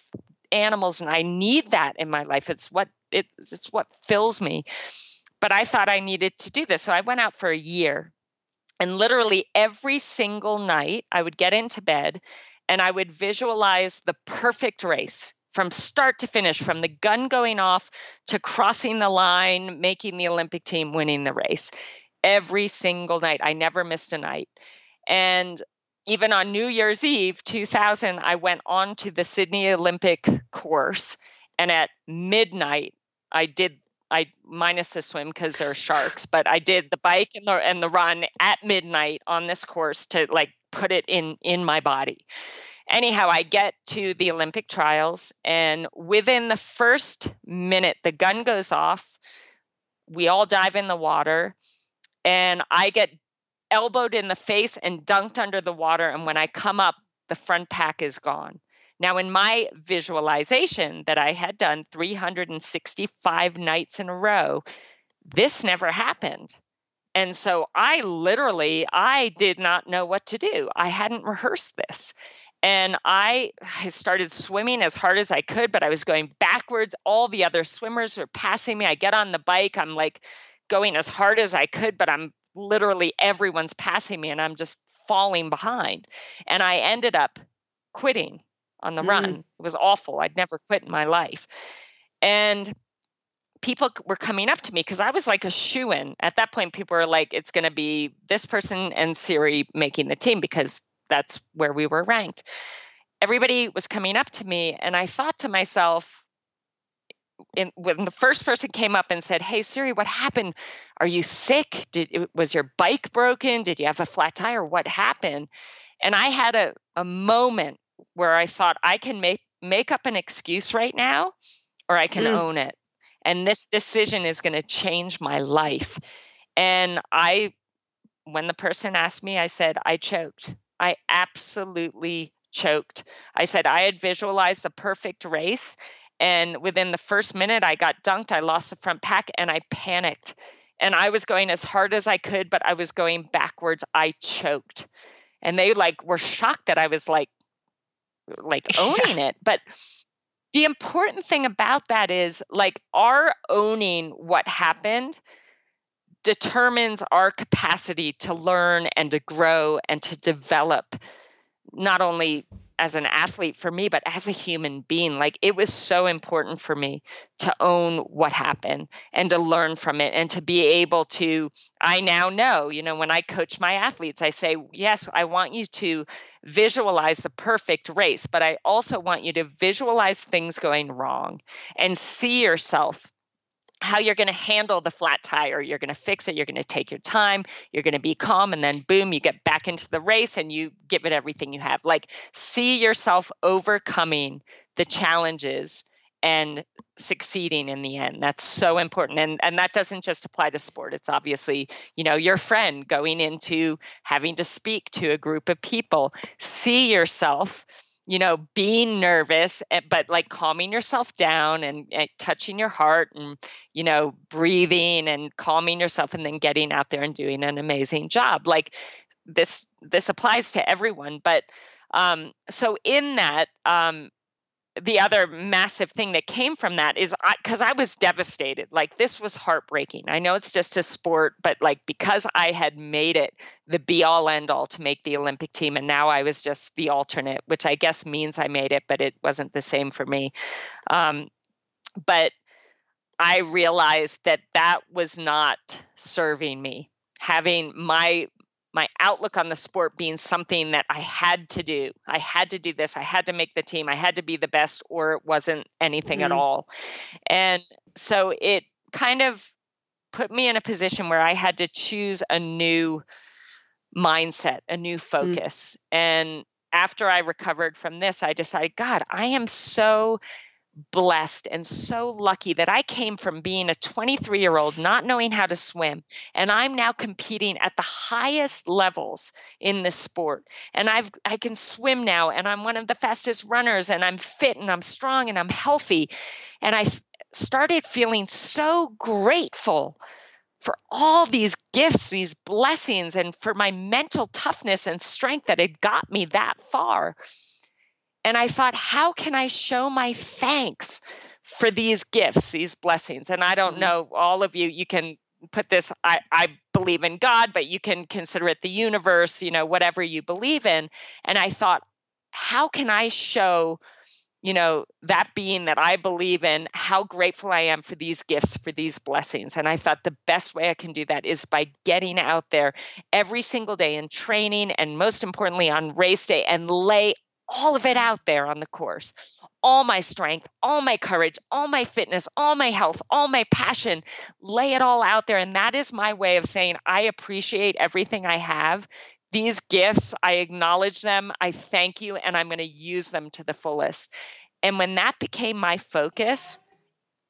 animals and I need that in my life. It's what it's, it's what fills me but I thought I needed to do this. So I went out for a year. And literally every single night, I would get into bed and I would visualize the perfect race from start to finish, from the gun going off to crossing the line, making the Olympic team, winning the race. Every single night. I never missed a night. And even on New Year's Eve 2000, I went on to the Sydney Olympic course. And at midnight, I did I minus the swim because there are sharks, but I did the bike and the and the run at midnight on this course to like put it in in my body. Anyhow, I get to the Olympic trials, and within the first minute, the gun goes off. We all dive in the water, and I get elbowed in the face and dunked under the water. And when I come up, the front pack is gone. Now, in my visualization that I had done 365 nights in a row, this never happened. And so I literally I did not know what to do. I hadn't rehearsed this. And I, started swimming as hard as I could, but I was going backwards. All the other swimmers were passing me. I get on the bike. I'm like going as hard as I could, but I'm literally everyone's passing me and I'm just falling behind. And I ended up quitting on the
Mm.
run. It was awful. I'd never quit in my life. And people were coming up to me because I was like a shoe in. At that point, people were like, it's going to be this person and Siri making the team because that's where we were ranked. Everybody was coming up to me, and I thought to myself, in, when the first person came up and said, "Hey Siri, what happened? Are you sick? Did it- was your bike broken? Did you have a flat tire? What happened?" And I had a, a moment where I thought I can make make up an excuse right now, or I can
Mm.
own it. And this decision is going to change my life. And I, when the person asked me, I said, I choked. I absolutely choked. I said, I had visualized the perfect race. And within the first minute, I got dunked. I lost the front pack and I panicked. And I was going as hard as I could, but I was going backwards. I choked. And they like were shocked that I was like, like owning it. But the important thing about that is like our owning what happened determines our capacity to learn and to grow and to develop not only as an athlete for me, but as a human being. Like it was so important for me to own what happened and to learn from it and to be able to. I now know, you know, when I coach my athletes, I say, yes, I want you to visualize the perfect race, but I also want you to visualize things going wrong and see yourself how you're going to handle the flat tire. You're going to fix it. You're going to take your time. You're going to be calm. And then, boom, you get back into the race and you give it everything you have. Like, see yourself overcoming the challenges and succeeding in the end that's so important and and that doesn't just apply to sport it's obviously you know your friend going into having to speak to a group of people see yourself you know, being nervous, eh, but like calming yourself down and, and, touching your heart and, you know, breathing and calming yourself and then getting out there and doing an amazing job. Like this, this applies to everyone. But um, so in that, um, the other massive thing that came from that is because I, I, was devastated. Like this was heartbreaking. I know it's just a sport, but like because I had made it the be all end all to make the Olympic team, and now I was just the alternate, which I guess means I made it, but it wasn't the same for me. Um, but I realized that that was not serving me. Having my my outlook on the sport being something that I had to do. I had to do this. I had to make the team. I had to be the best, or it wasn't anything mm-hmm. at all. And so it kind of put me in a position where I had to choose a new mindset, a new mm. focus. Mm-hmm. And after I recovered from this, I decided, God, I am so blessed and so lucky that I came from being a 23 year old not knowing how to swim and I'm now competing at the highest levels in this sport and I've I can swim now and I'm one of the fastest runners and I'm fit and I'm strong and I'm healthy and I started feeling so grateful for all these gifts, these blessings, and for my mental toughness and strength that had got me that far. And I thought, how can I show my thanks for these gifts, these blessings? And I don't mm-hmm. know, all of you, you can put this, I, I believe in God, but you can consider it the universe, you know, whatever you believe in. And I thought, how can I show, you know, that being that I believe in, how grateful I am for these gifts, for these blessings? And I thought the best way I can do that is by getting out there every single day in training and most importantly on race day and lay all of it out there on the course all my strength, all my courage, all my fitness, all my health, all my passion, lay it all out there. And that is my way of saying, I appreciate everything I have. These gifts, I acknowledge them, I thank you, and I'm going to use them to the fullest. And when that became my focus,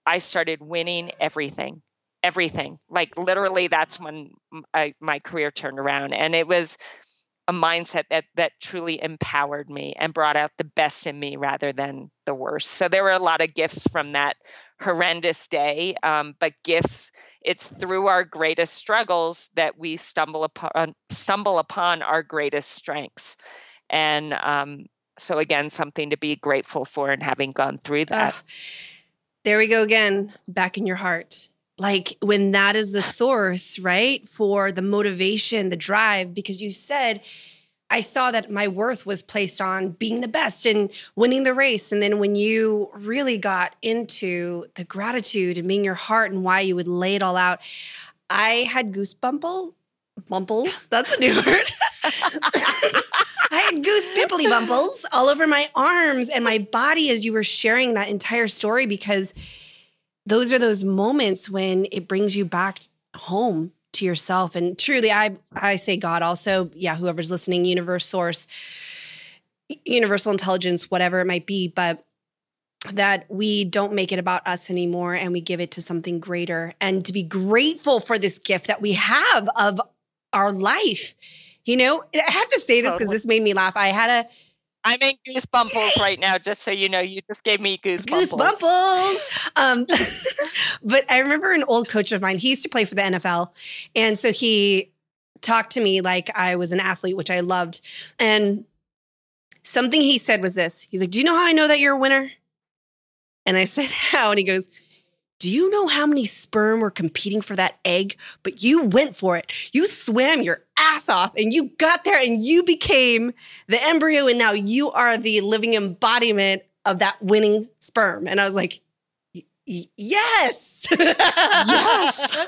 I started winning everything. Everything. Like literally, that's when I, my career turned around. And it was, a mindset that that truly empowered me and brought out the best in me rather than the worst. So there were a lot of gifts from that horrendous day, um, but gifts. It's through our greatest struggles that we stumble upon stumble upon our greatest strengths, and um, so again, something to be grateful for and having gone through that.
there we go again, back in your heart like when that is the source, right? For the motivation, the drive, because you said, I saw that my worth was placed on being the best and winning the race. And then when you really got into the gratitude and being your heart and why you would lay it all out, I had goosebumple bumples. That's a new word. I had goose pimply bumples all over my arms and my body as you were sharing that entire story because those are those moments when it brings you back home to yourself. And truly i i say god also yeah whoever's listening universe source universal intelligence whatever it might be but that we don't make it about us anymore and we give it to something greater. And to be grateful for this gift that we have of our life you know? I have to say this because this made me laugh. I had a
I'm in goosebumples right now, just so you know. You just gave me goosebumples.
Goosebumples. Um, but I remember an old coach of mine. He used to play for the NFL, and so he talked to me like I was an athlete, which I loved. And something he said was this: He's like, "Do you know how I know that you're a winner?" And I said, "How?" And he goes, do you know how many sperm were competing for that egg? But you went for it. You swam your ass off and you got there and you became the embryo. And now you are the living embodiment of that winning sperm. And I was like, yes.
Yes.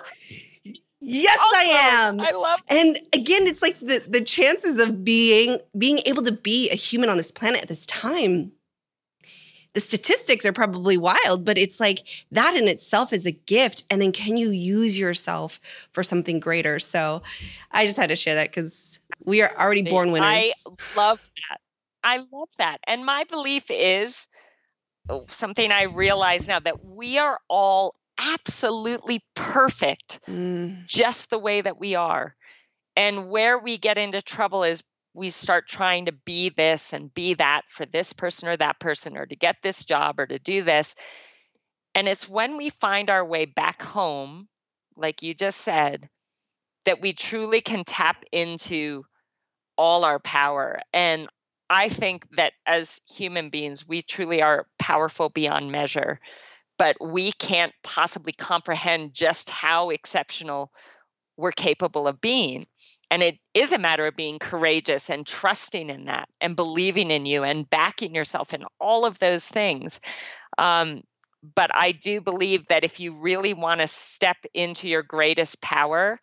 yes,
Awesome.
I am.
I love
And again, it's like the the chances of being being able to be a human on this planet at this time. The statistics are probably wild, but it's like that in itself is a gift. And then can you use yourself for something greater? So I just had to share that because we are already born winners.
I love that. I love that. And my belief is oh, something I realize now that we are all absolutely perfect
Mm,
just the way that we are. And where we get into trouble is we start trying to be this and be that for this person or that person or to get this job or to do this. And it's when we find our way back home, like you just said, that we truly can tap into all our power. And I think that as human beings, we truly are powerful beyond measure, but we can't possibly comprehend just how exceptional we're capable of being. And it is a matter of being courageous and trusting in that and believing in you and backing yourself in all of those things. Um, but I do believe that if you really want to step into your greatest power,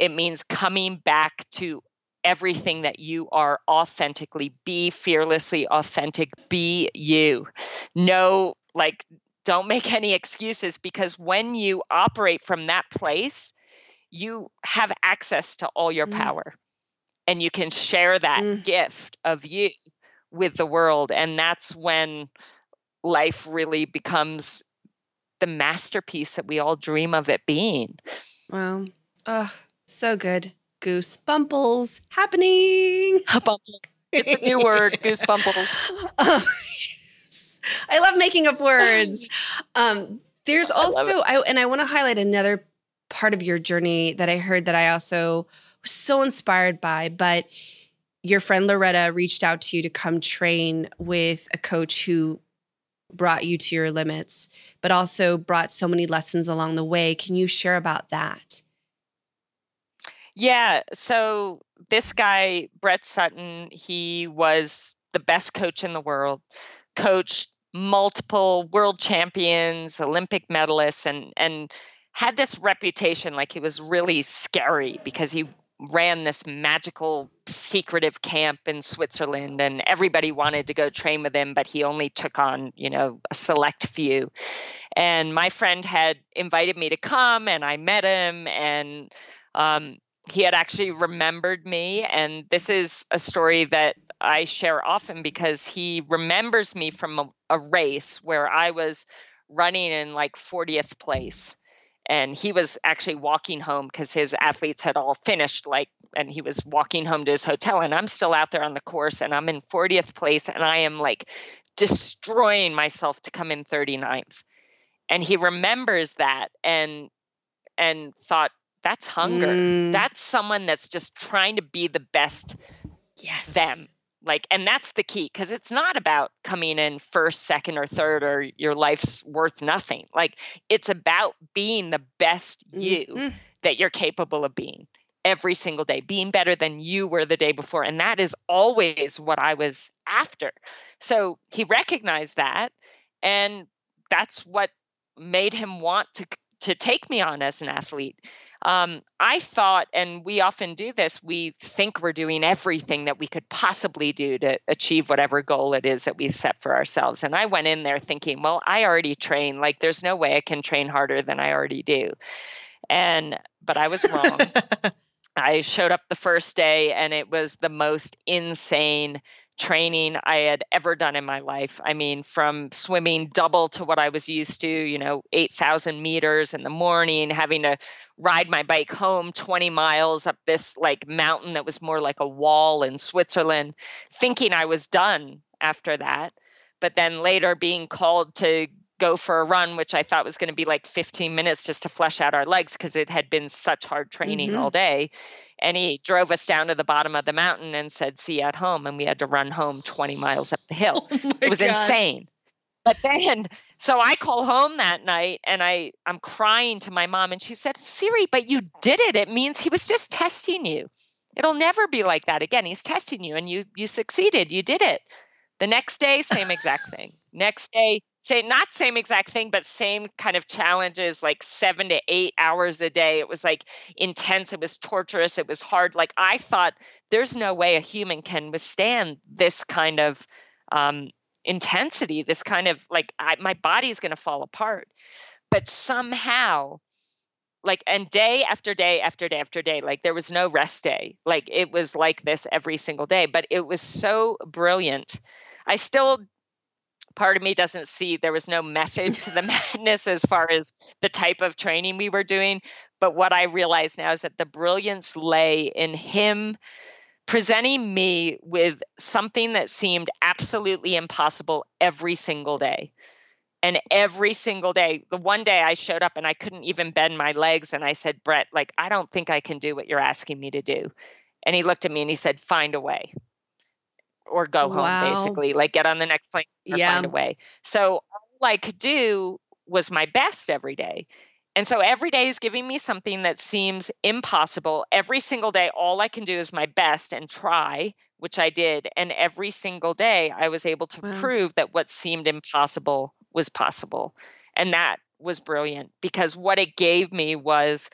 it means coming back to everything that you are authentically. Be fearlessly authentic. Be you. No, like, don't make any excuses because when you operate from that place, you have access to all your
Mm.
power and you can share that
Mm.
gift of you with the world. And that's when life really becomes the masterpiece that we all dream of it being.
wow. Oh, so good. Goose bumples happening.
Bumbles. It's a new word, goosebumples.
Um, I love making up words. Um, there's
I
also, I, and I want to highlight another part of your journey that I heard that I also was so inspired by. But your friend Loretta reached out to you to come train with a coach who brought you to your limits, but also brought so many lessons along the way. Can you share about that?
Yeah. So this guy, Brett Sutton, he was the best coach in the world, coached multiple world champions, Olympic medalists, and and had this reputation like he was really scary because he ran this magical secretive camp in Switzerland and everybody wanted to go train with him but he only took on you know a select few. And my friend had invited me to come and I met him and um, he had actually remembered me. And this is a story that I share often because he remembers me from a, a race where I was running in like 40th place and he was actually walking home because his athletes had all finished like and he was walking home to his hotel and i'm still out there on the course and i'm in 40th place and i am like destroying myself to come in 39th and he remembers that and and thought that's hunger.
Mm,
that's someone that's just trying to be the best
yes.
them like and that's the key because it's not about coming in first second or third or your life's worth nothing. Like it's about being the best you
Mhm.
that you're capable of being every single day being better than you were the day before and that is always what i was after. So he recognized that and that's what made him want to to take me on as an athlete um, I thought, and we often do this, we think we're doing everything that we could possibly do to achieve whatever goal it is that we've set for ourselves. And I went in there thinking, well, I already train. Like, there's no way I can train harder than I already do. And, but I was wrong. I showed up the first day and it was the most insane training I had ever done in my life. I mean, from swimming double to what I was used to, you know, 8,000 meters in the morning, having to ride my bike home 20 miles up this like mountain that was more like a wall in Switzerland, thinking I was done after that. But then later being called to go for a run, which I thought was going to be like 15 minutes just to flesh out our legs because it had been such hard training
Mhm.
all day. And he drove us down to the bottom of the mountain and said, See you at home. And we had to run home 20 miles up the hill.
Oh
it was
God.
insane. but then so I call home that night and I I'm crying to my mom and she said, "Siri, but you did it. It means he was just testing you. It'll never be like that again. He's testing you and you you succeeded. You did it." The next day, same exact thing. Next day, say not same exact thing, but same kind of challenges, like seven to eight hours a day. It was like intense. It was torturous. It was hard. Like I thought, there's no way a human can withstand this kind of um, intensity. This kind of like I, my body's going to fall apart. But somehow, like and day after day after day after day like there was no rest day like it was like this every single day but it was so brilliant I still part of me doesn't see there was no method to the madness as far as the type of training we were doing. But what I realize now is that the brilliance lay in him presenting me with something that seemed absolutely impossible every single day. And every single day, the one day I showed up and I couldn't even bend my legs. And I said, Brett, like, I don't think I can do what you're asking me to do. And he looked at me and he said, Find a way or go home wow. basically like get on the next plane or yeah. find a way so all i could do was my best every day and so every day is giving me something that seems impossible every single day all i can do is my best and try which i did and every single day i was able to wow. prove that what seemed impossible was possible and that was brilliant because what it gave me was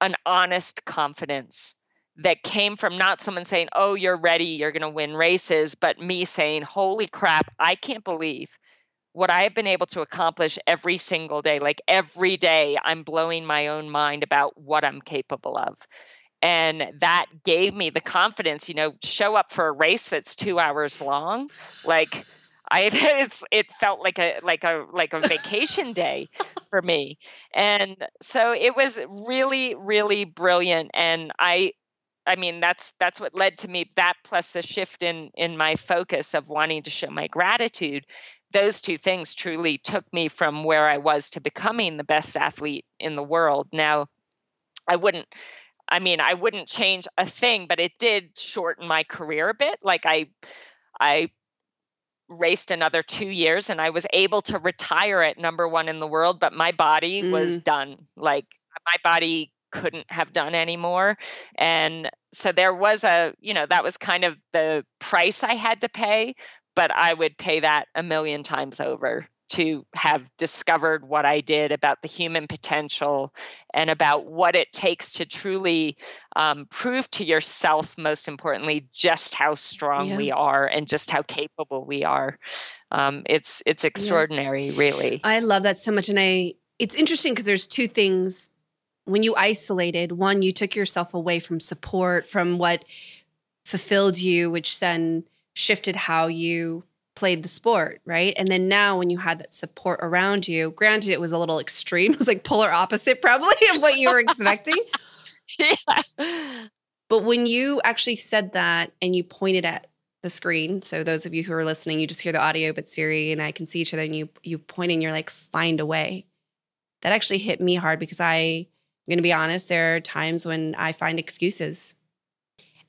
an honest confidence that came from not someone saying, Oh, you're ready, you're going to win races, but me saying, Holy crap, I can't believe what I have been able to accomplish every single day. Like every day, I'm blowing my own mind about what I'm capable of. And that gave me the confidence, you know, show up for a race that's two hours long. Like, I it's it felt like a like a like a vacation day for me. And so it was really really brilliant and I I mean, that's that's what led to me. That plus a shift in in my focus of wanting to show my gratitude. Those two things truly took me from where I was to becoming the best athlete in the world. Now, I wouldn't. I mean, I wouldn't change a thing, but it did shorten my career a bit. Like I, I raced another two years and I was able to retire at number one in the world, but my body mm. was done. Like my body couldn't have done anymore. And so there was a, you know, that was kind of the price I had to pay, but I would pay that a million times over to have discovered what I did about the human potential and about what it takes to truly um, prove to yourself, most importantly, just how strong yeah. we are and just how capable we are. Um, it's it's extraordinary, yeah. really.
I love that so much, and I it's interesting because there's two things when you isolated, one, you took yourself away from support, from what fulfilled you, which then shifted how you played the sport, right? And then now when you had that support around you, granted it was a little extreme, it was like polar opposite probably of what you were expecting. yeah. But when you actually said that and you pointed at the screen, so those of you who are listening, you just hear the audio, but Siri and I can see each other and you you point and you're like, find a way. That actually hit me hard because I I'm going to be honest, there are times when I find excuses.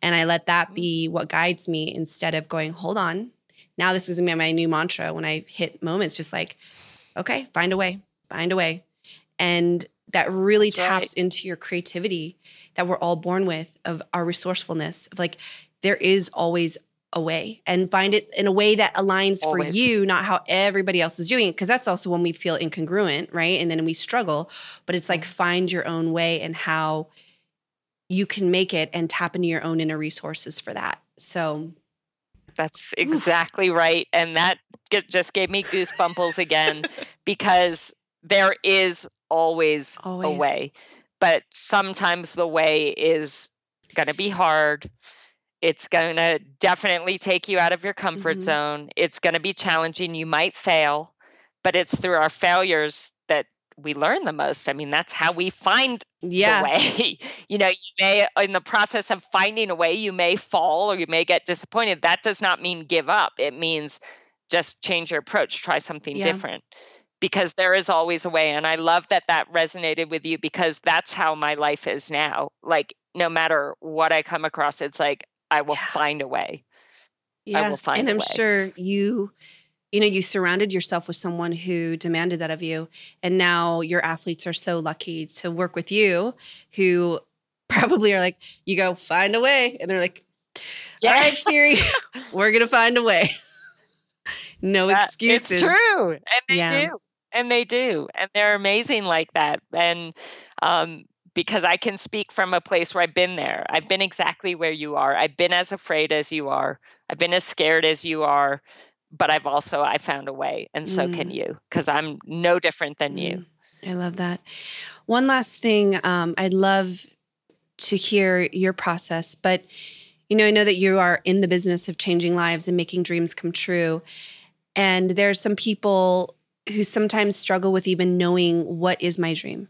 And I let that be mm. what guides me instead of going, hold on. Now, this is my new mantra when I hit moments, just like, okay, find a way, find a way. And that really That's taps right. into your creativity that we're all born with, of our resourcefulness, of like, there is always a way and find it in a way that aligns Always. for you, not how everybody else is doing it. Cause that's also when we feel incongruent, right? And then we struggle. But it's like mm. find your own way and how you can make it and tap into your own inner resources for that. So
that's exactly right. And that just gave me goosebumps again because there is always, always a way. But sometimes the way is going to be hard it's going to definitely take you out of your comfort mm-hmm. zone. It's going to be challenging. You might fail, but it's through our failures that we learn the most. I mean, that's how we find yeah. the way. you know, you may, in the process of finding a way, you may fall or you may get disappointed. That does not mean give up. It means just change your approach, try something yeah. different because there is always a way. And I love that that resonated with you because that's how my life is now. Like, no matter what I come across, it's like, I will yeah. find a way.
Yeah. I will find and I'm sure you you know, you surrounded yourself with someone who demanded that of you. And now your athletes are so lucky to work with you who probably are like, you go find a way. And they're like, all right, Siri, we're going to find a way. no
That-
excuses.
It's true. And they
Yeah.
do. And they do. And they're amazing like that. And um, because I can speak from a place where I've been there. I've been exactly where you are. I've been as afraid as you are. I've been as scared as you are. But I've also I found a way. And so can you. Because I'm no different than you.
Mm, I love that. One last thing, um, I'd love to hear your process, but you know, I know that you are in the business of changing lives and making dreams come true. And there's some people who sometimes struggle with even knowing what is my dream.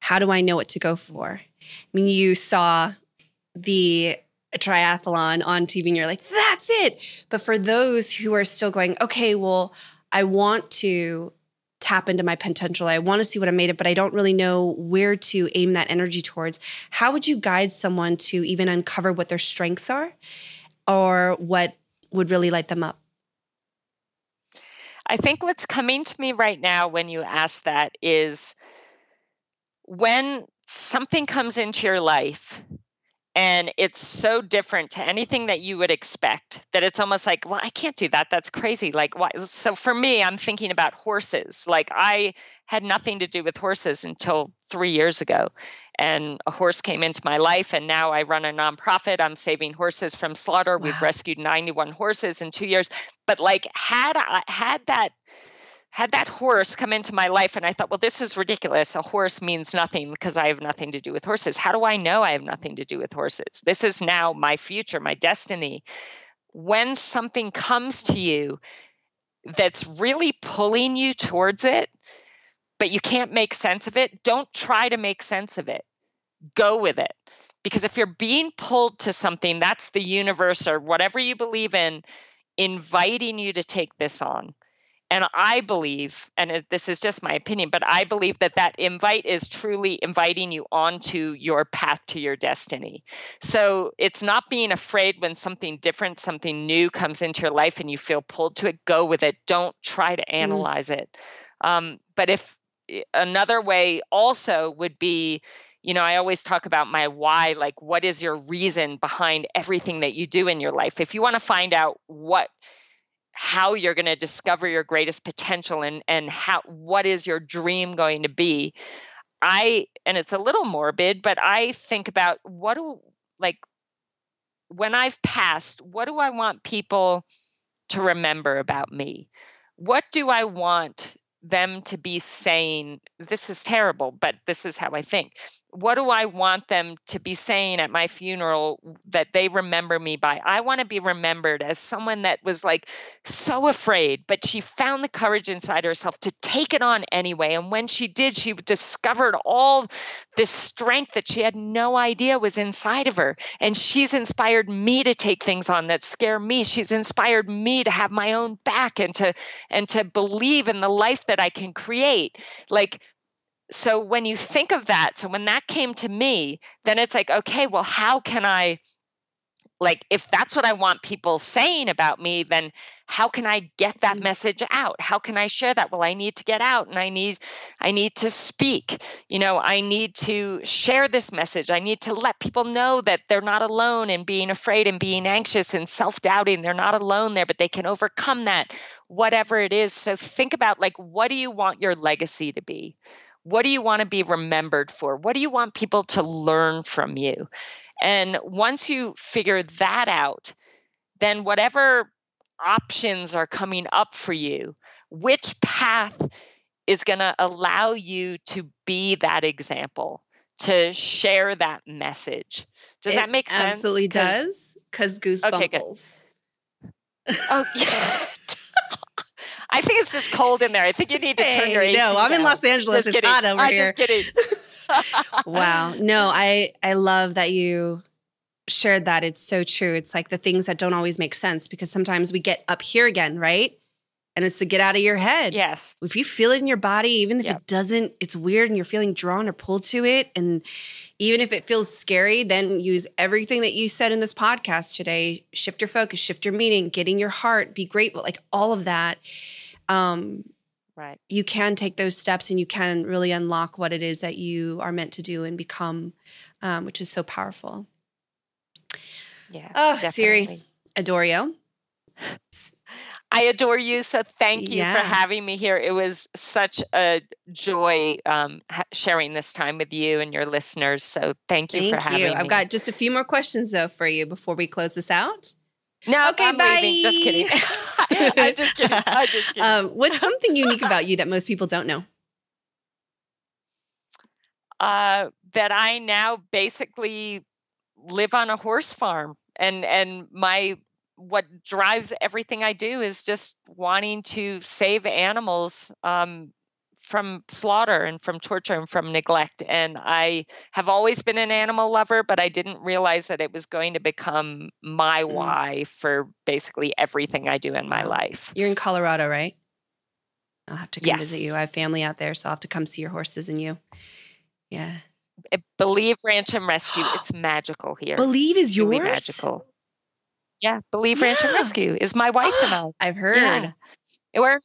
How do I know what to go for? I mean, you saw the triathlon on TV and you're like, that's it. But for those who are still going, okay, well, I want to tap into my potential. I want to see what I'm made of, but I don't really know where to aim that energy towards. How would you guide someone to even uncover what their strengths are or what would really light them up?
I think what's coming to me right now when you ask that is when something comes into your life and it's so different to anything that you would expect that it's almost like well i can't do that that's crazy like why? So for me i'm thinking about horses like i had nothing to do with horses until three years ago and a horse came into my life and now i run a nonprofit i'm saving horses from slaughter we've rescued 91 horses in two years but like had i had that had that horse come into my life and I thought, well, this is ridiculous. A horse means nothing because I have nothing to do with horses. How do I know I have nothing to do with horses? This is now my future, my destiny. When something comes to you that's really pulling you towards it, but you can't make sense of it, don't try to make sense of it. Go with it. Because if you're being pulled to something, that's the universe or whatever you believe in inviting you to take this on and i believe and this is just my opinion but i believe that that invite is truly inviting you onto your path to your destiny. So it's not being afraid when something different something new comes into your life and you feel pulled to it go with it. Don't try to analyze it. Um, but if another way also would be you know i always talk about my why like what is your reason behind everything that you do in your life? If you want to find out what how you're going to discover your greatest potential and and how what is your dream going to be. I and it's a little morbid but i think about what do like when i've passed what do i want people to remember about me? What do i want them to be saying this is terrible but this is how i think what do I want them to be saying at my funeral that they remember me by? I want to be remembered as someone that was like so afraid, but she found the courage inside herself to take it on anyway. And when she did, she discovered all this strength that she had no idea was inside of her. And she's inspired me to take things on that scare me. She's inspired me to have my own back and to and to believe in the life that I can create. Like so when you think of that so when that came to me then it's like okay well how can i like if that's what i want people saying about me then how can i get that
Mm.
message out? How can i share that? Well i need to get out and i need i need to speak. You know i need to share this message. I need to let people know that they're not alone in being afraid and being anxious and self-doubting. They're not alone there but they can overcome that whatever it is. So think about like what do you want your legacy to be what do you want to be remembered for? What do you want people to learn from you? And once you figure that out, then whatever options are coming up for you, which path is going to allow you to be that example, to share that message? Does
It
that make sense?
Absolutely does. Because goosebumps.
Okay, good. Oh, yeah. I think it's just cold in there. I think you need to turn your
Hey,
AC
no, I'm in. Los Angeles.
Just
It's
kidding.
hot over
I'm
here.
just kidding.
wow. No, I I love that you shared that. It's so true. It's like the things that don't always make sense because sometimes we get up here again, right? and it's to get out of your head.
Yes.
If you feel it in your body, even if
Yep.
it doesn't, it's weird and you're feeling drawn or pulled to it. And even if it feels scary, then use everything that you said in this podcast today. Shift your focus, shift your meaning, getting your heart, be grateful, like all of that. Um,
Right.
you can take those steps and you can really unlock what it is that you are meant to do and become, um, which is so powerful.
Yeah.
Oh, Siri.
definitely.
Adore you.
I adore you. So thank you
Yeah.
for having me here. It was such a joy um, ha- sharing this time with you and your listeners. So thank you
Thank
for having
you.
me.
I've got just a few more questions though for you before we close this out.
no,
Okay,
I'm leaving. Just kidding. I'm just kidding. I'm just kidding.
Um, what's something unique about you that most people don't know?
uh, that I now basically live on a horse farm, and and my what drives everything I do is just wanting to save animals um, from slaughter and from torture and from neglect. And I have always been an animal lover, but I didn't realize that it was going to become my
Mm.
why for basically everything I do in my life.
You're in Colorado, right? I'll have to come visit you. I have family out there, so I'll have to come see your horses and you. Yeah.
Uh, Believe Ranch and Rescue. It's magical here.
Believe is yours.
magical. Yeah, Believe Ranch and Rescue is my wife and I.
I've heard.
Yeah. We're a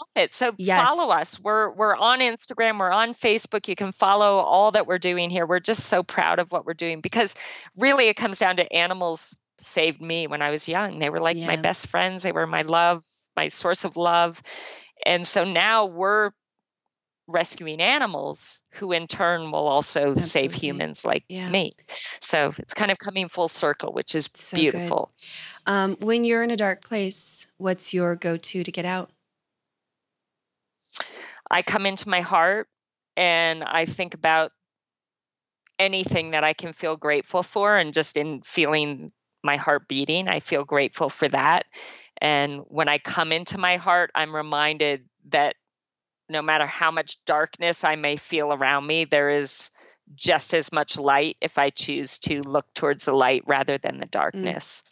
nonprofit, so
Yes.
follow us. We're we're on Instagram, we're on Facebook. You can follow all that we're doing here. We're just so proud of what we're doing because really it comes down to animals saved me when I was young. They were like my best friends. They were my love, my source of love. And so now we're rescuing animals who in turn will also save humans like
Yeah.
me. So it's kind of coming full circle, which is
So
beautiful.
Um, when you're in a dark place, what's your go-to to get out?
I come into my heart and I think about anything that I can feel grateful for. And just in feeling my heart beating, I feel grateful for that. And when I come into my heart, I'm reminded that no matter how much darkness I may feel around me, there is just as much light if I choose to look towards the light rather than the mm. darkness.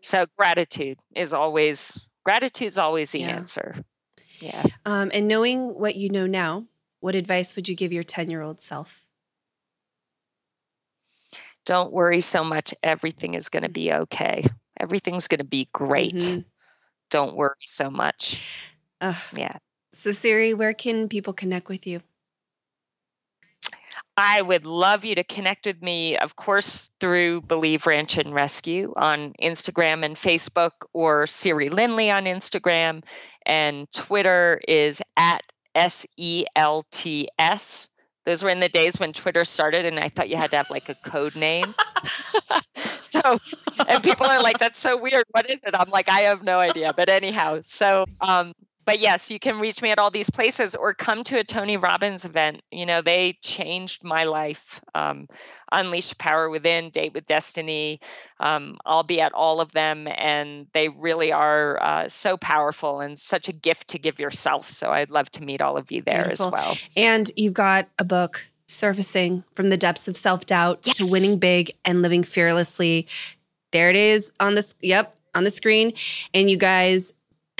So gratitude is always gratitude is always the
Yeah.
answer. Yeah.
Um, and knowing what you know now, what advice would you give your 10-year-old self?
don't worry so much. Everything is going to be okay. Everything's going to be great.
Mhm.
Don't worry so much.
Ugh.
Yeah.
So Siri, where can people connect with you?
I would love you to connect with me, of course, through Believe Ranch and Rescue on Instagram and Facebook, or Siri Lindley on Instagram. And Twitter is at S E L T S. Those were in the days when Twitter started, and I thought you had to have like a code name. so, and people are like, that's so weird. What is it? I'm like, I have no idea. But anyhow, so, um, but yes, you can reach me at all these places or come to a Tony Robbins event. You know, they changed my life. Um, Unleash Power Within, Date with Destiny. Um, I'll be at all of them, and they really are uh, so powerful and such a gift to give yourself. So I'd love to meet all of you there
Beautiful.
as well.
And you've got a book, Surfacing from the Depths of Self-Doubt to Winning Big and Living Fearlessly. There it is on this yep, on the screen. And you guys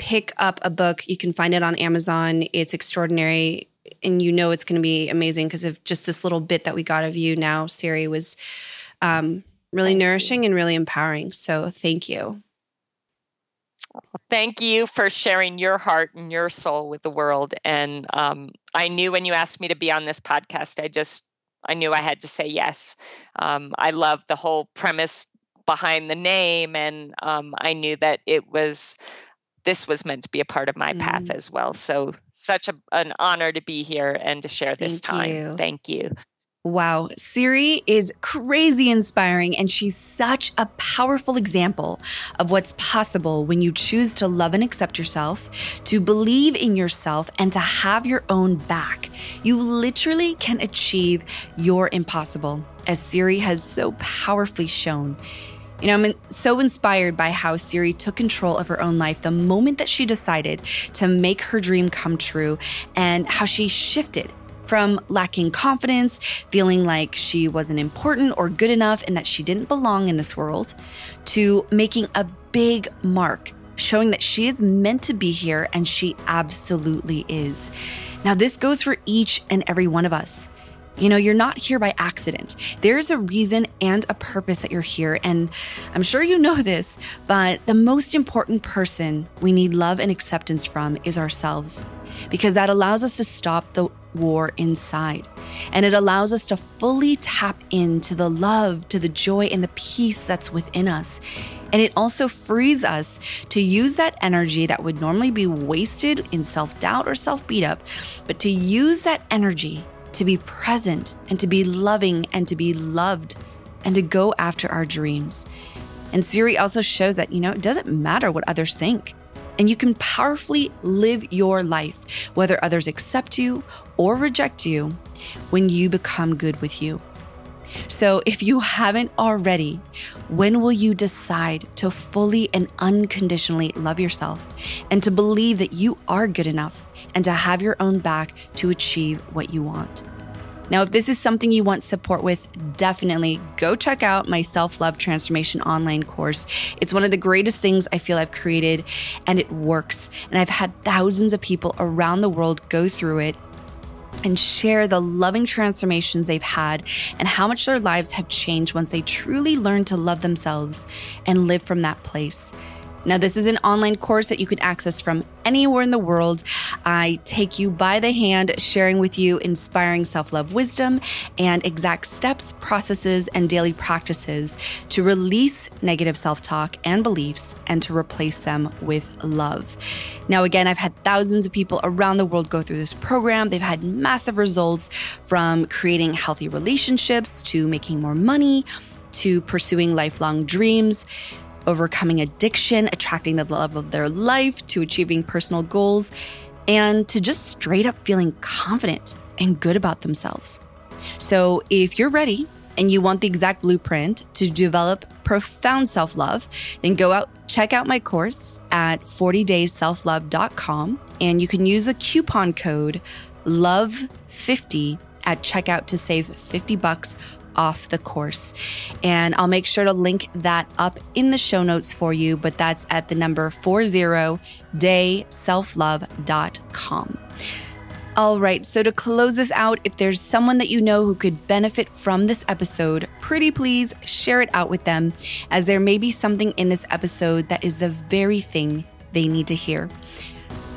pick up a book. You can find it on Amazon. It's extraordinary and you know it's going to be amazing because of just this little bit that we got of you now, Siri was um really
Thank you.
nourishing and really empowering. So thank you.
Thank you for sharing your heart and your soul with the world. And um, I knew when you asked me to be on this podcast, I just I knew I had to say yes. Um, I love the whole premise behind the name, and um, I knew that it was this was meant to be a part of my path
Mm.
as well. So such a, an honor to be here and to share this
Thank
time.
you.
Thank you.
Wow, Siri is crazy inspiring, and she's such a powerful example of what's possible when you choose to love and accept yourself, to believe in yourself, and to have your own back. You literally can achieve your impossible, as Siri has so powerfully shown. You know, I'm so inspired by how Siri took control of her own life the moment that she decided to make her dream come true and how she shifted from lacking confidence, feeling like she wasn't important or good enough and that she didn't belong in this world, to making a big mark showing that she is meant to be here and she absolutely is. Now, this goes for each and every one of us. You know, you're not here by accident. There's a reason and a purpose that you're here. And I'm sure you know this, but the most important person we need love and acceptance from is ourselves, because that allows us to stop the war inside. And it allows us to fully tap into the love, to the joy, and the peace that's within us. And it also frees us to use that energy that would normally be wasted in self doubt or self beat up, but to use that energy to be present and to be loving and to be loved and to go after our dreams. And Siri also shows that, you know, it doesn't matter what others think. And you can powerfully live your life, whether others accept you or reject you, when you become good with you. So, if you haven't already, when will you decide to fully and unconditionally love yourself and to believe that you are good enough and to have your own back to achieve what you want? Now, if this is something you want support with, definitely go check out my self love transformation online course. It's one of the greatest things I feel I've created, and it works. And I've had thousands of people around the world go through it and share the loving transformations they've had and how much their lives have changed once they truly learn to love themselves and live from that place. Now, this is an online course that you can access from anywhere in the world. I take you by the hand, sharing with you inspiring self love wisdom and exact steps, processes, and daily practices to release negative self talk and beliefs and to replace them with love. Now, again, I've had thousands of people around the world go through this program. They've had massive results from creating healthy relationships to making more money to pursuing lifelong dreams overcoming addiction, attracting the love of their life, to achieving personal goals, and to just straight up feeling confident and good about themselves. So, if you're ready and you want the exact blueprint to develop profound self love, then go out, check out my course at 40daysselflove.com, and you can use a coupon code LOVE50 at checkout to save 50 bucks off the course. And I'll make sure to link that up in the show notes for you, but that's at the number 40dayselflove.com. All right, so to close this out, if there's someone that you know who could benefit from this episode, pretty please share it out with them, as there may be something in this episode that is the very thing they need to hear.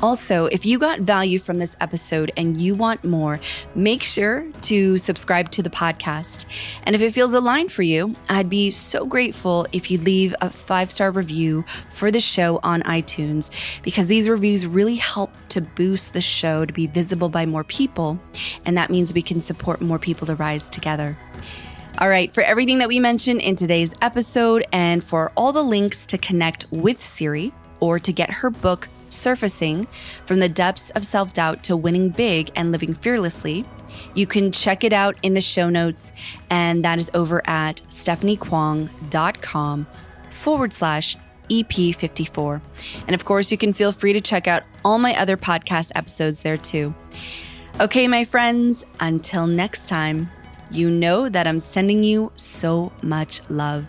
Also, if you got value from this episode and you want more, make sure to subscribe to the podcast. And if it feels aligned for you, I'd be so grateful if you'd leave a five star review for the show on iTunes, because these reviews really help to boost the show to be visible by more people. And that means we can support more people to rise together. All right, for everything that we mentioned in today's episode and for all the links to connect with Siri or to get her book, Surfacing From the Depths of Self Doubt to Winning Big and Living Fearlessly. You can check it out in the show notes, and that is over at stephaniekwong.com forward slash EP54. And of course, you can feel free to check out all my other podcast episodes there too. Okay, my friends, until next time, you know that I'm sending you so much love.